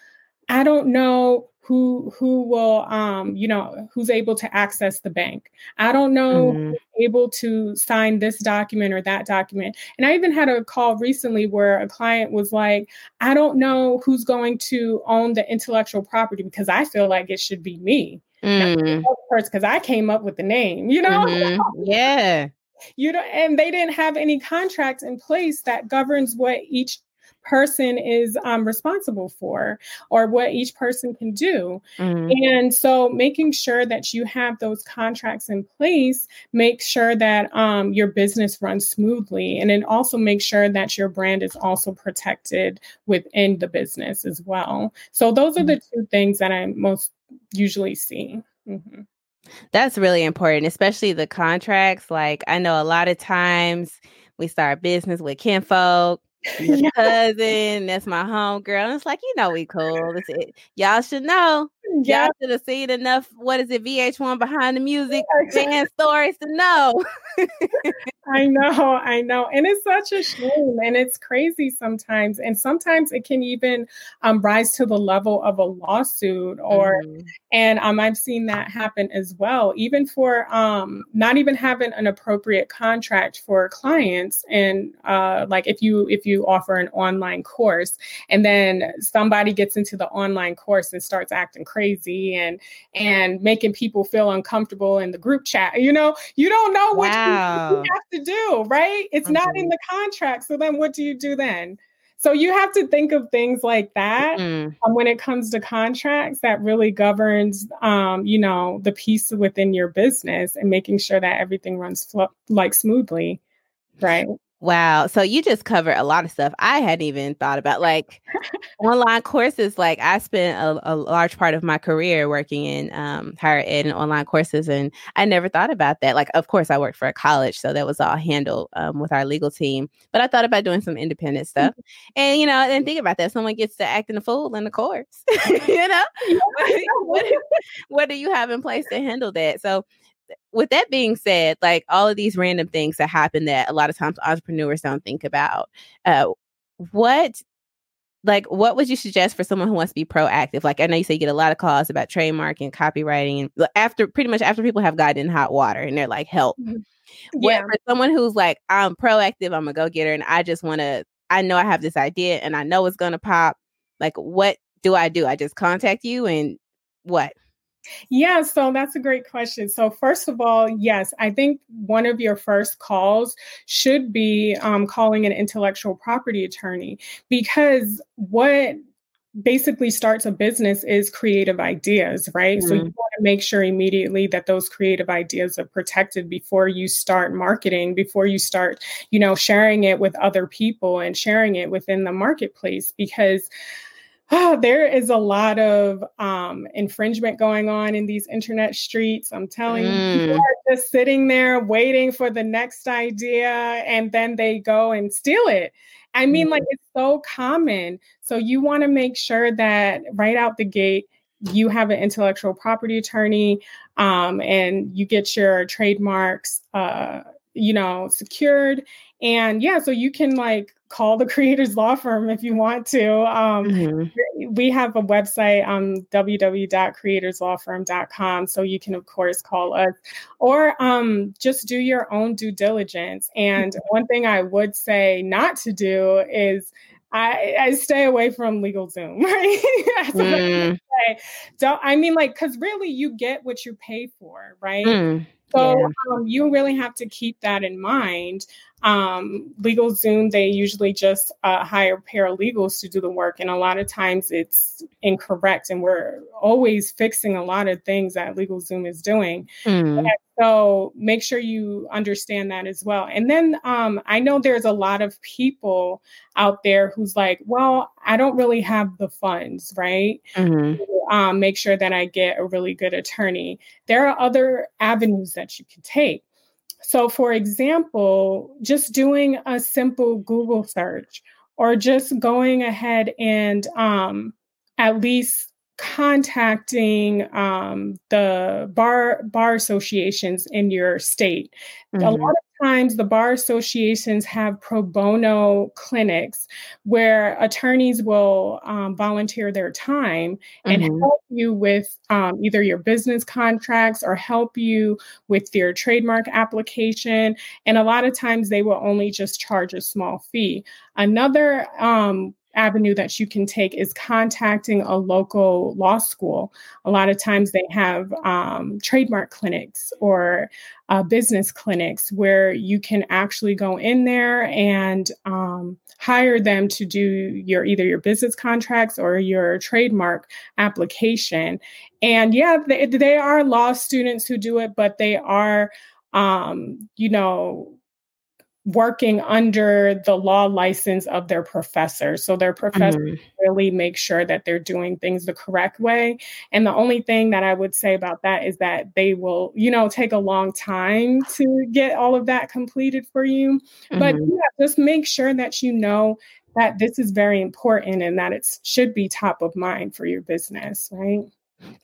i don't know who who will um you know who's able to access the bank i don't know mm-hmm. able to sign this document or that document and i even had a call recently where a client was like i don't know who's going to own the intellectual property because i feel like it should be me mm. because i came up with the name you know mm-hmm. yeah you know and they didn't have any contracts in place that governs what each person is um, responsible for or what each person can do. Mm-hmm. And so making sure that you have those contracts in place, make sure that um, your business runs smoothly. And then also makes sure that your brand is also protected within the business as well. So those are the mm-hmm. two things that I most usually see. Mm-hmm. That's really important, especially the contracts. Like I know a lot of times we start business with kinfolk cousin, that's my home girl. And it's like, you know, we cool. It. Y'all should know. Y'all should have seen enough. What is it? VH1 behind the music fan stories to know. I know, I know. And it's such a shame. And it's crazy sometimes. And sometimes it can even um, rise to the level of a lawsuit or mm-hmm. And um, I've seen that happen as well, even for um, not even having an appropriate contract for clients. And uh, like if you if you offer an online course and then somebody gets into the online course and starts acting crazy and and making people feel uncomfortable in the group chat, you know, you don't know what wow. you, you have to do, right? It's mm-hmm. not in the contract. So then what do you do then? So you have to think of things like that mm. um, when it comes to contracts that really governs, um, you know, the piece within your business and making sure that everything runs fl- like smoothly, right? Wow. So you just covered a lot of stuff I hadn't even thought about. Like online courses, like I spent a, a, large part of my career working in um, higher ed and online courses, and I never thought about that. Like, of course, I worked for a college, so that was all handled um, with our legal team. But I thought about doing some independent stuff. Mm-hmm. And, you know, and think about that. Someone gets to acting a fool in the course, you know? what, what do you have in place to handle that? So with that being said, like all of these random things that happen that a lot of times entrepreneurs don't think about, uh, what like what would you suggest for someone who wants to be proactive like i know you say you get a lot of calls about trademark and copyrighting and after pretty much after people have gotten in hot water and they're like help mm-hmm. yeah. for someone who's like i'm proactive i'm a go-getter and i just want to i know i have this idea and i know it's going to pop like what do i do i just contact you and what yeah, so that's a great question. So, first of all, yes, I think one of your first calls should be um, calling an intellectual property attorney because what basically starts a business is creative ideas, right? Mm-hmm. So, you mm-hmm. want to make sure immediately that those creative ideas are protected before you start marketing, before you start, you know, sharing it with other people and sharing it within the marketplace because oh, there is a lot of um, infringement going on in these internet streets. I'm telling mm. you, people are just sitting there waiting for the next idea and then they go and steal it. I mean, mm. like it's so common. So you want to make sure that right out the gate, you have an intellectual property attorney um, and you get your trademarks, uh, you know, secured. And yeah, so you can like call the creators law firm if you want to um, mm-hmm. we have a website um, www.creatorslawfirm.com so you can of course call us or um, just do your own due diligence and one thing i would say not to do is I, I stay away from LegalZoom, right? mm. I Don't I mean like because really you get what you pay for, right? Mm. So yeah. um, you really have to keep that in mind. Um, LegalZoom, they usually just uh, hire paralegals to do the work, and a lot of times it's incorrect, and we're always fixing a lot of things that LegalZoom is doing. Mm. So make sure you understand that as well. And then um, I know there's a lot of people out there who's like, well, I don't really have the funds, right? Mm-hmm. um, make sure that I get a really good attorney. There are other avenues that you can take. So, for example, just doing a simple Google search or just going ahead and um, at least contacting um, the bar bar associations in your state. Mm-hmm. A lot of times the bar associations have pro bono clinics where attorneys will um, volunteer their time and mm-hmm. help you with um, either your business contracts or help you with your trademark application. And a lot of times they will only just charge a small fee. Another um, avenue that you can take is contacting a local law school. A lot of times they have um, trademark clinics or uh, business clinics where you can actually go in there and um, hire them to do your either your business contracts or your trademark application. And yeah, they, they are law students who do it, but they are, um, you know, working under the law license of their professor. So their professor mm-hmm. really make sure that they're doing things the correct way. And the only thing that I would say about that is that they will, you know, take a long time to get all of that completed for you. Mm-hmm. But yeah, just make sure that you know that this is very important and that it should be top of mind for your business, right?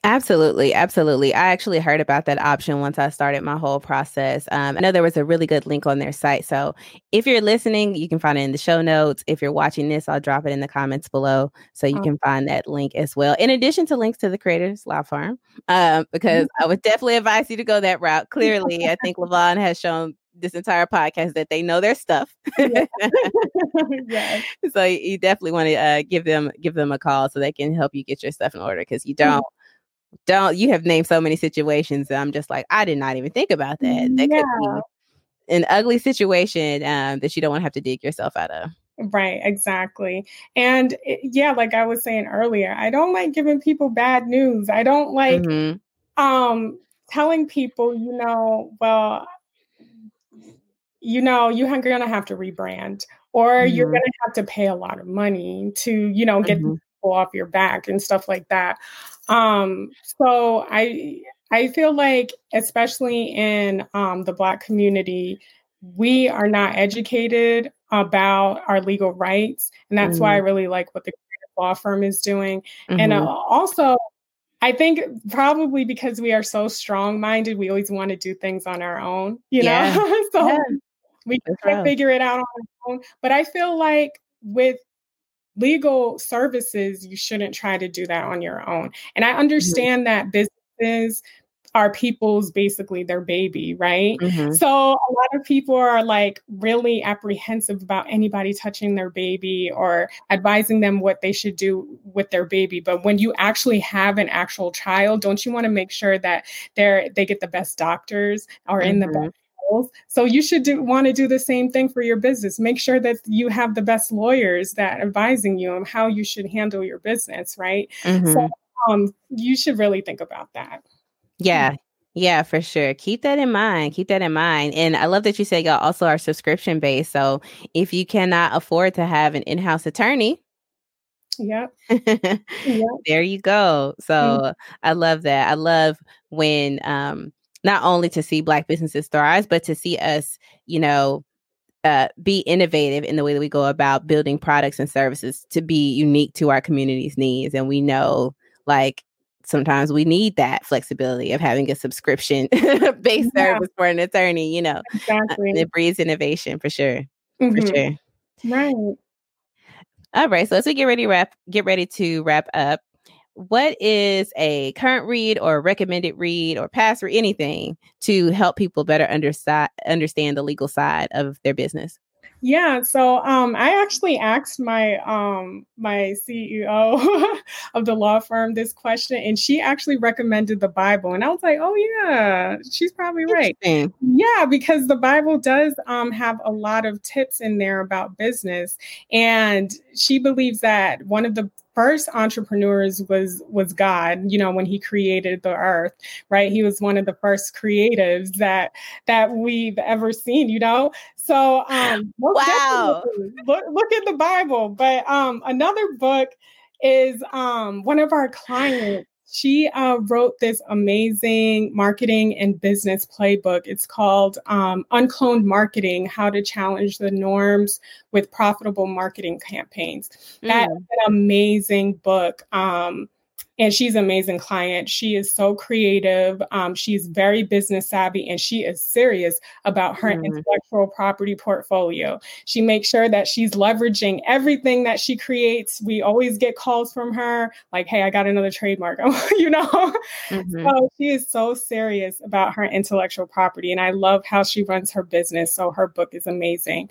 Absolutely, absolutely. I actually heard about that option once I started my whole process. Um, I know there was a really good link on their site. So if you're listening, you can find it in the show notes. If you're watching this, I'll drop it in the comments below so you oh. can find that link as well. In addition to links to the Creators Law Firm, um, because I would definitely advise you to go that route. Clearly, I think Lavon has shown this entire podcast that they know their stuff. yes. So you definitely want to uh, give them give them a call so they can help you get your stuff in order because you mm-hmm. don't don't you have named so many situations that I'm just like I did not even think about that. That yeah. could be an ugly situation um, that you don't want to have to dig yourself out of. Right, exactly. And it, yeah, like I was saying earlier, I don't like giving people bad news. I don't like mm-hmm. um telling people, you know, well, you know, you're going to have to rebrand or mm-hmm. you're going to have to pay a lot of money to, you know, get mm-hmm. People off your back and stuff like that. Um, so I I feel like especially in um, the black community, we are not educated about our legal rights. And that's mm-hmm. why I mm-hmm. really like what the law firm is doing. Mm-hmm. And uh, also I think probably because we are so strong minded, we always want to do things on our own, you yeah. know? so yeah. we can figure it out on our own. But I feel like with legal services, you shouldn't try to do that on your own. And I mm-hmm. understand mm-hmm. that businesses are people's basically their baby, right? Mm-hmm. So a lot of people are like really apprehensive about anybody touching their baby or advising them what they should do with their baby. But when you actually have an actual child, don't you want to make sure that they're they get the best doctors or mm-hmm. in the mm-hmm. Best so you should do, want to do the same thing for your business. Make sure that you have the best lawyers that advising you on how you should handle your business, right? Mm-hmm. So um, you should really think about that. Yeah. Yeah, for sure. Keep that in mind. Keep that in mind. And I love that you say y'all also are subscription based. So if you cannot afford to have an in house attorney, Yep. yep. There you go. So mm-hmm. I love that. I love when um not only to see black businesses thrive but to see us you know uh, be innovative in the way that we go about building products and services to be unique to our community's needs and we know like sometimes we need that flexibility of having a subscription based yeah. service for an attorney you know uh, exactly. Uh, it breeds innovation for sure mm-hmm. for sure right all right so as we get ready wrap get ready to wrap up what is a current read or recommended read or pass or anything to help people better understand understand the legal side of their business? Yeah, so um, I actually asked my um, my CEO of the law firm this question, and she actually recommended the Bible, and I was like, "Oh yeah, she's probably right." Yeah, because the Bible does um, have a lot of tips in there about business, and she believes that one of the first entrepreneurs was was God, you know, when he created the earth, right? He was one of the first creatives that that we've ever seen, you know. So um wow. Look, look at the Bible. But um another book is um one of our clients she uh, wrote this amazing marketing and business playbook. It's called um, Uncloned Marketing How to Challenge the Norms with Profitable Marketing Campaigns. Mm. That's an amazing book. Um, and she's an amazing client. She is so creative. Um, she's very business savvy and she is serious about her mm. intellectual property portfolio. She makes sure that she's leveraging everything that she creates. We always get calls from her like, hey, I got another trademark, you know? Mm-hmm. So she is so serious about her intellectual property. And I love how she runs her business. So her book is amazing.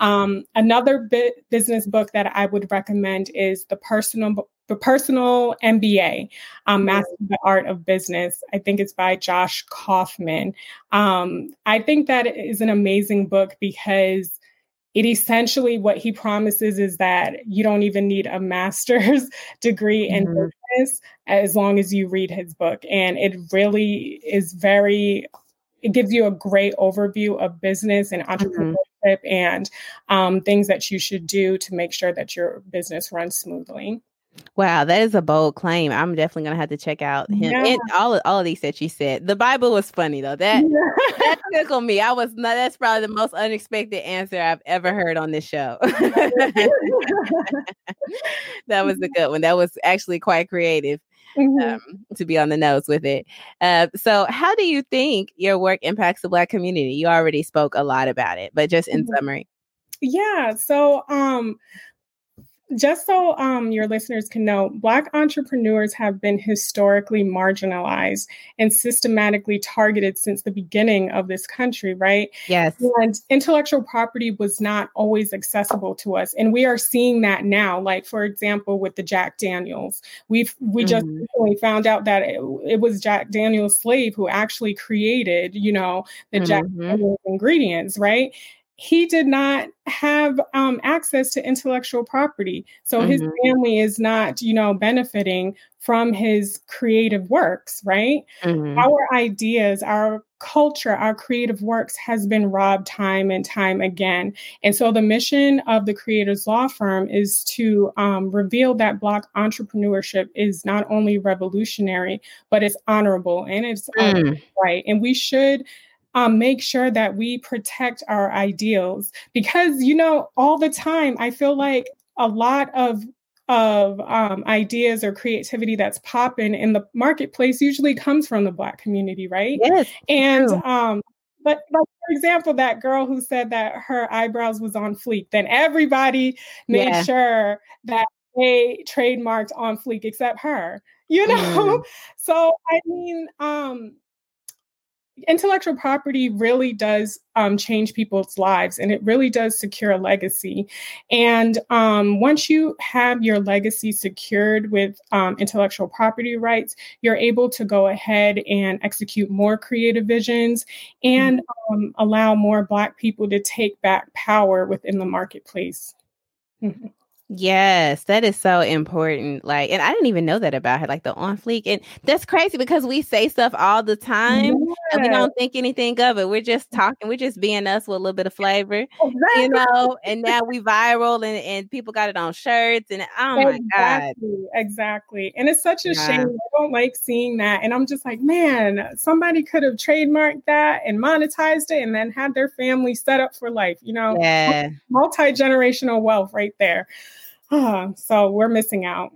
Um, another bit business book that I would recommend is the personal the personal MBA, um, Master the Art of Business. I think it's by Josh Kaufman. Um, I think that is an amazing book because it essentially what he promises is that you don't even need a master's degree in mm-hmm. business as long as you read his book and it really is very it gives you a great overview of business and mm-hmm. entrepreneurship mm-hmm. and um, things that you should do to make sure that your business runs smoothly Wow, that is a bold claim. I'm definitely gonna have to check out him yeah. and all of all of these that you said. The Bible was funny though. That that tickled me. I was not that's probably the most unexpected answer I've ever heard on this show. that was a good one. That was actually quite creative. Mm-hmm. Um, to be on the nose with it. Uh, so, how do you think your work impacts the Black community? You already spoke a lot about it, but just in mm-hmm. summary. Yeah. So, um, just so um, your listeners can know, Black entrepreneurs have been historically marginalized and systematically targeted since the beginning of this country, right? Yes. And intellectual property was not always accessible to us. And we are seeing that now. Like, for example, with the Jack Daniels, we've we just mm-hmm. recently found out that it, it, was Jack Daniels' slave who actually created, you know, the mm-hmm. Jack Daniels ingredients, right? He did not have um, access to intellectual property. So mm-hmm. his family is not, you know, benefiting from his creative works, right? Mm-hmm. Our ideas, our culture, our creative works has been robbed time and time again. And so the mission of the Creators Law Firm is to um, reveal that Black entrepreneurship is not only revolutionary, but it's honorable and it's mm. right. And we should um, make sure that we protect our ideals because you know all the time i feel like a lot of of um, ideas or creativity that's popping in the marketplace usually comes from the black community right yes and um but like for example that girl who said that her eyebrows was on fleek then everybody made yeah. sure that they trademarked on fleek except her you know mm. so i mean um intellectual property really does um, change people's lives and it really does secure a legacy. And um, once you have your legacy secured with um, intellectual property rights, you're able to go ahead and execute more creative visions and mm-hmm. allow more Black people to take back power within the marketplace. Mm-hmm. Yes, that is so important. Like, and I didn't even know that about her, like the on fleek. And that's crazy because we say stuff all the time yeah. and we don't think anything of it. We're just mm-hmm. talking, we're just being us with a little bit of flavor, exactly. you know. And now we viral and, and people got it on shirts. And oh my exactly, God. Exactly. And it's such a yeah. shame. I don't like seeing that. And I'm just like, man, somebody could have trademarked that and monetized it and then had their family set up for life, you know, yeah. multi generational wealth right there. so we're missing out.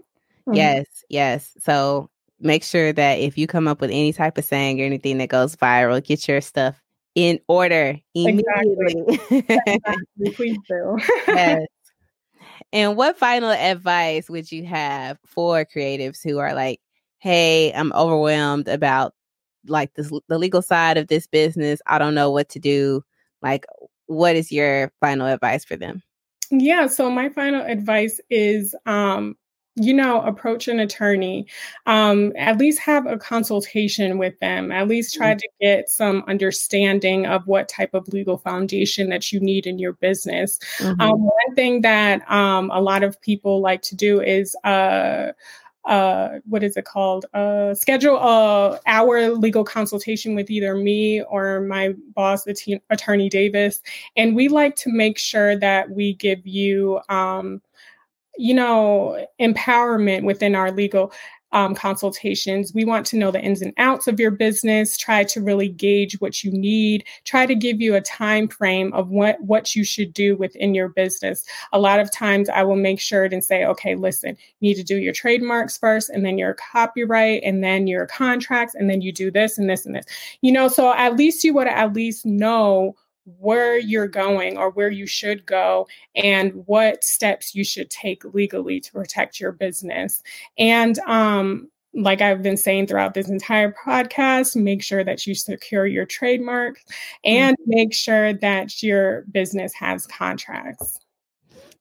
Mm-hmm. Yes, yes. So make sure that if you come up with any type of saying or anything that goes viral, get your stuff in order immediately. Exactly. exactly. Please do. yes. And what final advice would you have for creatives who are like, hey, I'm overwhelmed about like this, the legal side of this business. I don't know what to do. Like, what is your final advice for them? Yeah. So my final advice is um, you know, approach an attorney, um, at least have a consultation with them, at least try mm-hmm. to get some understanding of what type of legal foundation that you need in your business. Mm-hmm. Um, one thing that um, a lot of people like to do is uh, uh, what is it called? Uh, schedule a hour legal consultation with either me or my boss, attorney Davis, and we like to make sure that we give you, um, you know, empowerment within our legal um, consultations. We want to know the ins and outs of your business, try to really gauge what you need, try to give you a time frame of what, what you should do within your business. A lot of times I will make sure and say, okay, listen, you need to do your trademarks first, and then your copyright, and then your contracts, and then you do this and this and this. You know, so at least you would at least know where you're going or where you should go and what steps you should take legally to protect your business. And um, like I've been saying throughout this entire podcast, make sure that you secure your trademark and mm-hmm. make sure that your business has contracts.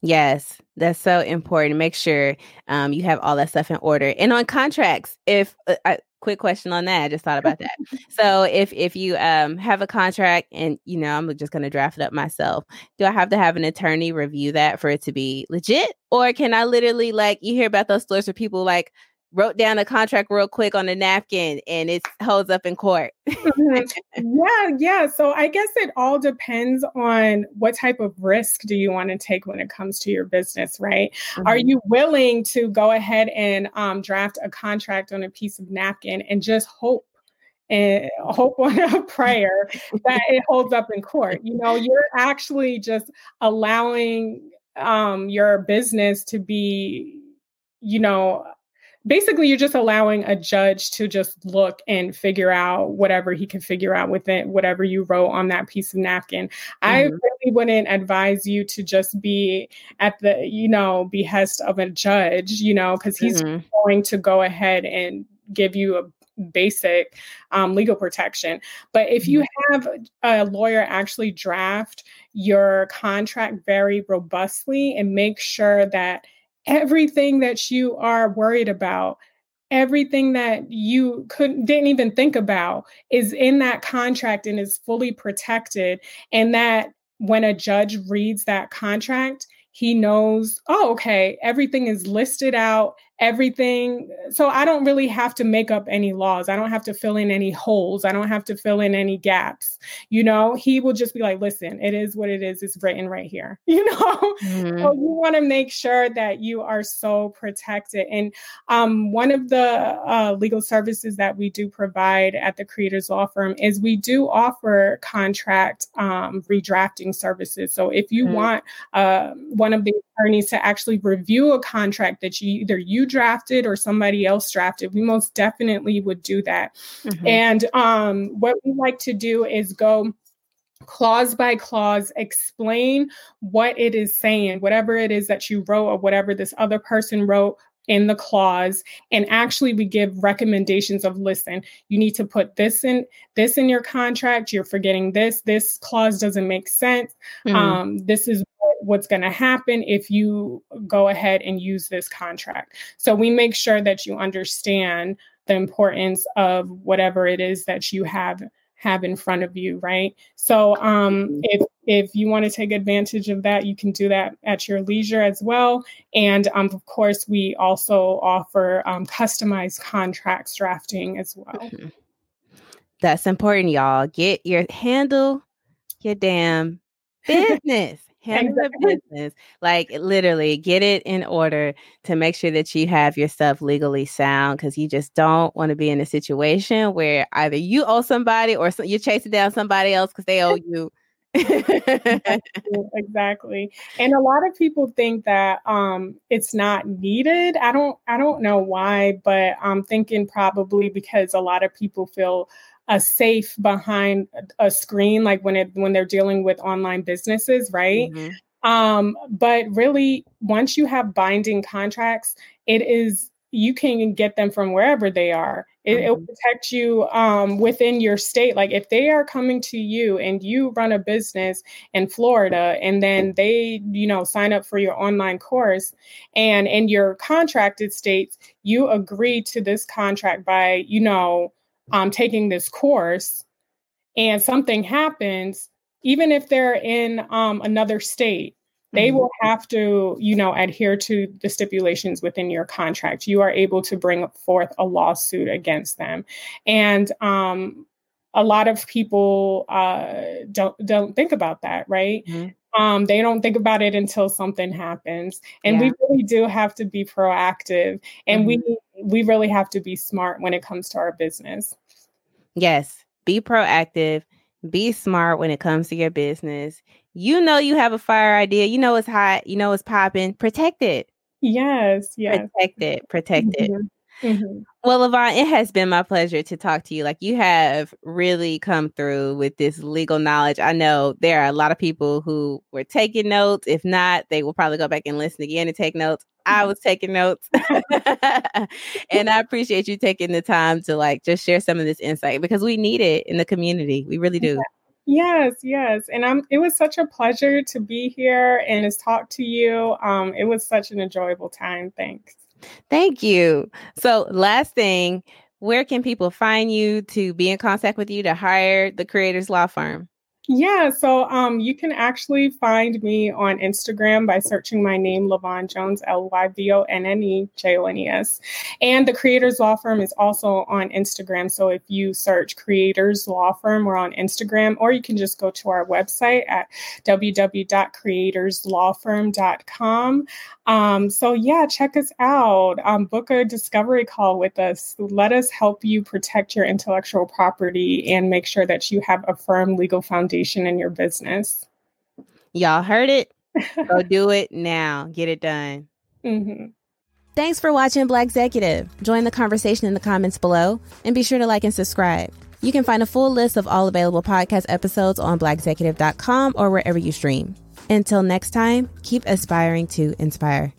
Yes, that's so important. Make sure um, you have all that stuff in order. And on contracts, if uh, I, quick question on that. I just thought about that. so if if you um have a contract and you know I'm just going to draft it up myself, do I have to have an attorney review that for it to be legit, or can I literally like you hear about those stories where people like wrote down a contract real quick on a napkin and it holds up in court. mm-hmm. Yeah, yeah. So I guess it all depends on what type of risk do you want to take when it comes to your business, right? Mm-hmm. Are you willing to go ahead and um, draft a contract on a piece of napkin and just hope and hope on a prayer that it holds up in court. You know, you're actually just allowing um, your business to be, you know, basically you're just allowing a judge to just look and figure out whatever he can figure out within whatever you wrote on that piece of napkin. Mm-hmm. I really wouldn't advise you to just be at the, you know, behest of a judge, you know, because he's mm-hmm. going to go ahead and give you a basic um, legal protection. But if you mm-hmm. have a lawyer actually draft your contract very robustly and make sure that everything that you are worried about everything that you couldn't didn't even think about is in that contract and is fully protected. And that when a judge reads that contract he knows oh okay everything is listed out everything. So I don't really have to make up any laws. I don't have to fill in any holes. I don't have to fill in any gaps. You know, he will just be like, listen, it is what it is. It's written right here. You know, mm-hmm. so you want to make sure that you are so protected. And um, one of the uh, legal services that we do provide at the Creators Law Firm is we do offer contract um, redrafting services. So if you mm-hmm. want uh, one of the attorneys to actually review a contract that you either you drafted or somebody else drafted, we most definitely would do that. Mm-hmm. And um, what we like to do is go clause by clause explain what it is saying whatever it is that you wrote or whatever this other person wrote in the clause and actually we give recommendations of listen you need to put this in this in your contract you're forgetting this this clause doesn't make sense mm. um, this is what's going to happen if you go ahead and use this contract. So we make sure that you understand the importance of whatever it is that you have have in front of you, right? So um, mm-hmm. if if you want to take advantage of that, you can do that at your leisure as well. And um, of course, we also offer um, customized contracts drafting as well. Mm-hmm. That's important, y'all. Get your handle your damn business handle the business. like literally get it in order to make sure that you have your stuff legally sound because you just don't want to be in a situation where either you owe somebody or so, you're chasing down somebody else because they owe you. Exactly. And a lot of people think that um it's not needed. I don't i don't know why but i'm thinking probably because a lot of people feel a safe behind a screen like when it when they're dealing with online businesses right mm-hmm. um but really once you have binding contracts it is you can get them from wherever they are it, mm-hmm. will protect you um, within your state like if they are coming to you and you run a business in florida and then they you know sign up for your online course and in your contracted states you agree to this contract by you know um, taking this course and something happens, even if they're in um, another state, they mm-hmm. will have to, you know, adhere to the stipulations within your contract. You are able to bring forth a lawsuit against them, and um, a lot of people uh, don't don't think about that, right? Mm-hmm. Um, they don't think about it until something happens, and yeah. we really do have to be proactive, and mm-hmm. we we really have to be smart when it comes to our business. Yes, be proactive, be smart when it comes to your business. You know you have a fire idea. You know it's hot. You know it's popping. Protect it. Yes, yes. Protect it. Protect mm-hmm. it. Mm-hmm. Well, Lyvonne, it has been my pleasure to talk to you. Like you have really come through with this legal knowledge. I know there are a lot of people who were taking notes. If not, they will probably go back and listen again and take notes. I was taking notes. and I appreciate you taking the time to like just share some of this insight because we need it in the community. We really do. Yes, yes. And I'm it was such a pleasure to be here and to talk to you. Um, it was such an enjoyable time. Thanks. Thank you. So, last thing, where can people find you to be in contact with you to hire the Creators Law Firm? Yeah, so um, you can actually find me on Instagram by searching my name, Lyvonne Jones, L Y V O N N E J O N E S. And the Creators Law Firm is also on Instagram. So if you search Creators Law Firm, we're on Instagram, or you can just go to our website at www.creatorslawfirm.com. Um, so yeah, check us out. Um, book a discovery call with us. Let us help you protect your intellectual property and make sure that you have a firm legal foundation in your business. Y'all heard it. Go do it now. Get it done. Mm-hmm. Thanks for watching Black Executive. Join the conversation in the comments below and be sure to like and subscribe. You can find a full list of all available podcast episodes on blackexecutive.com or wherever you stream. Until next time, keep aspiring to inspire.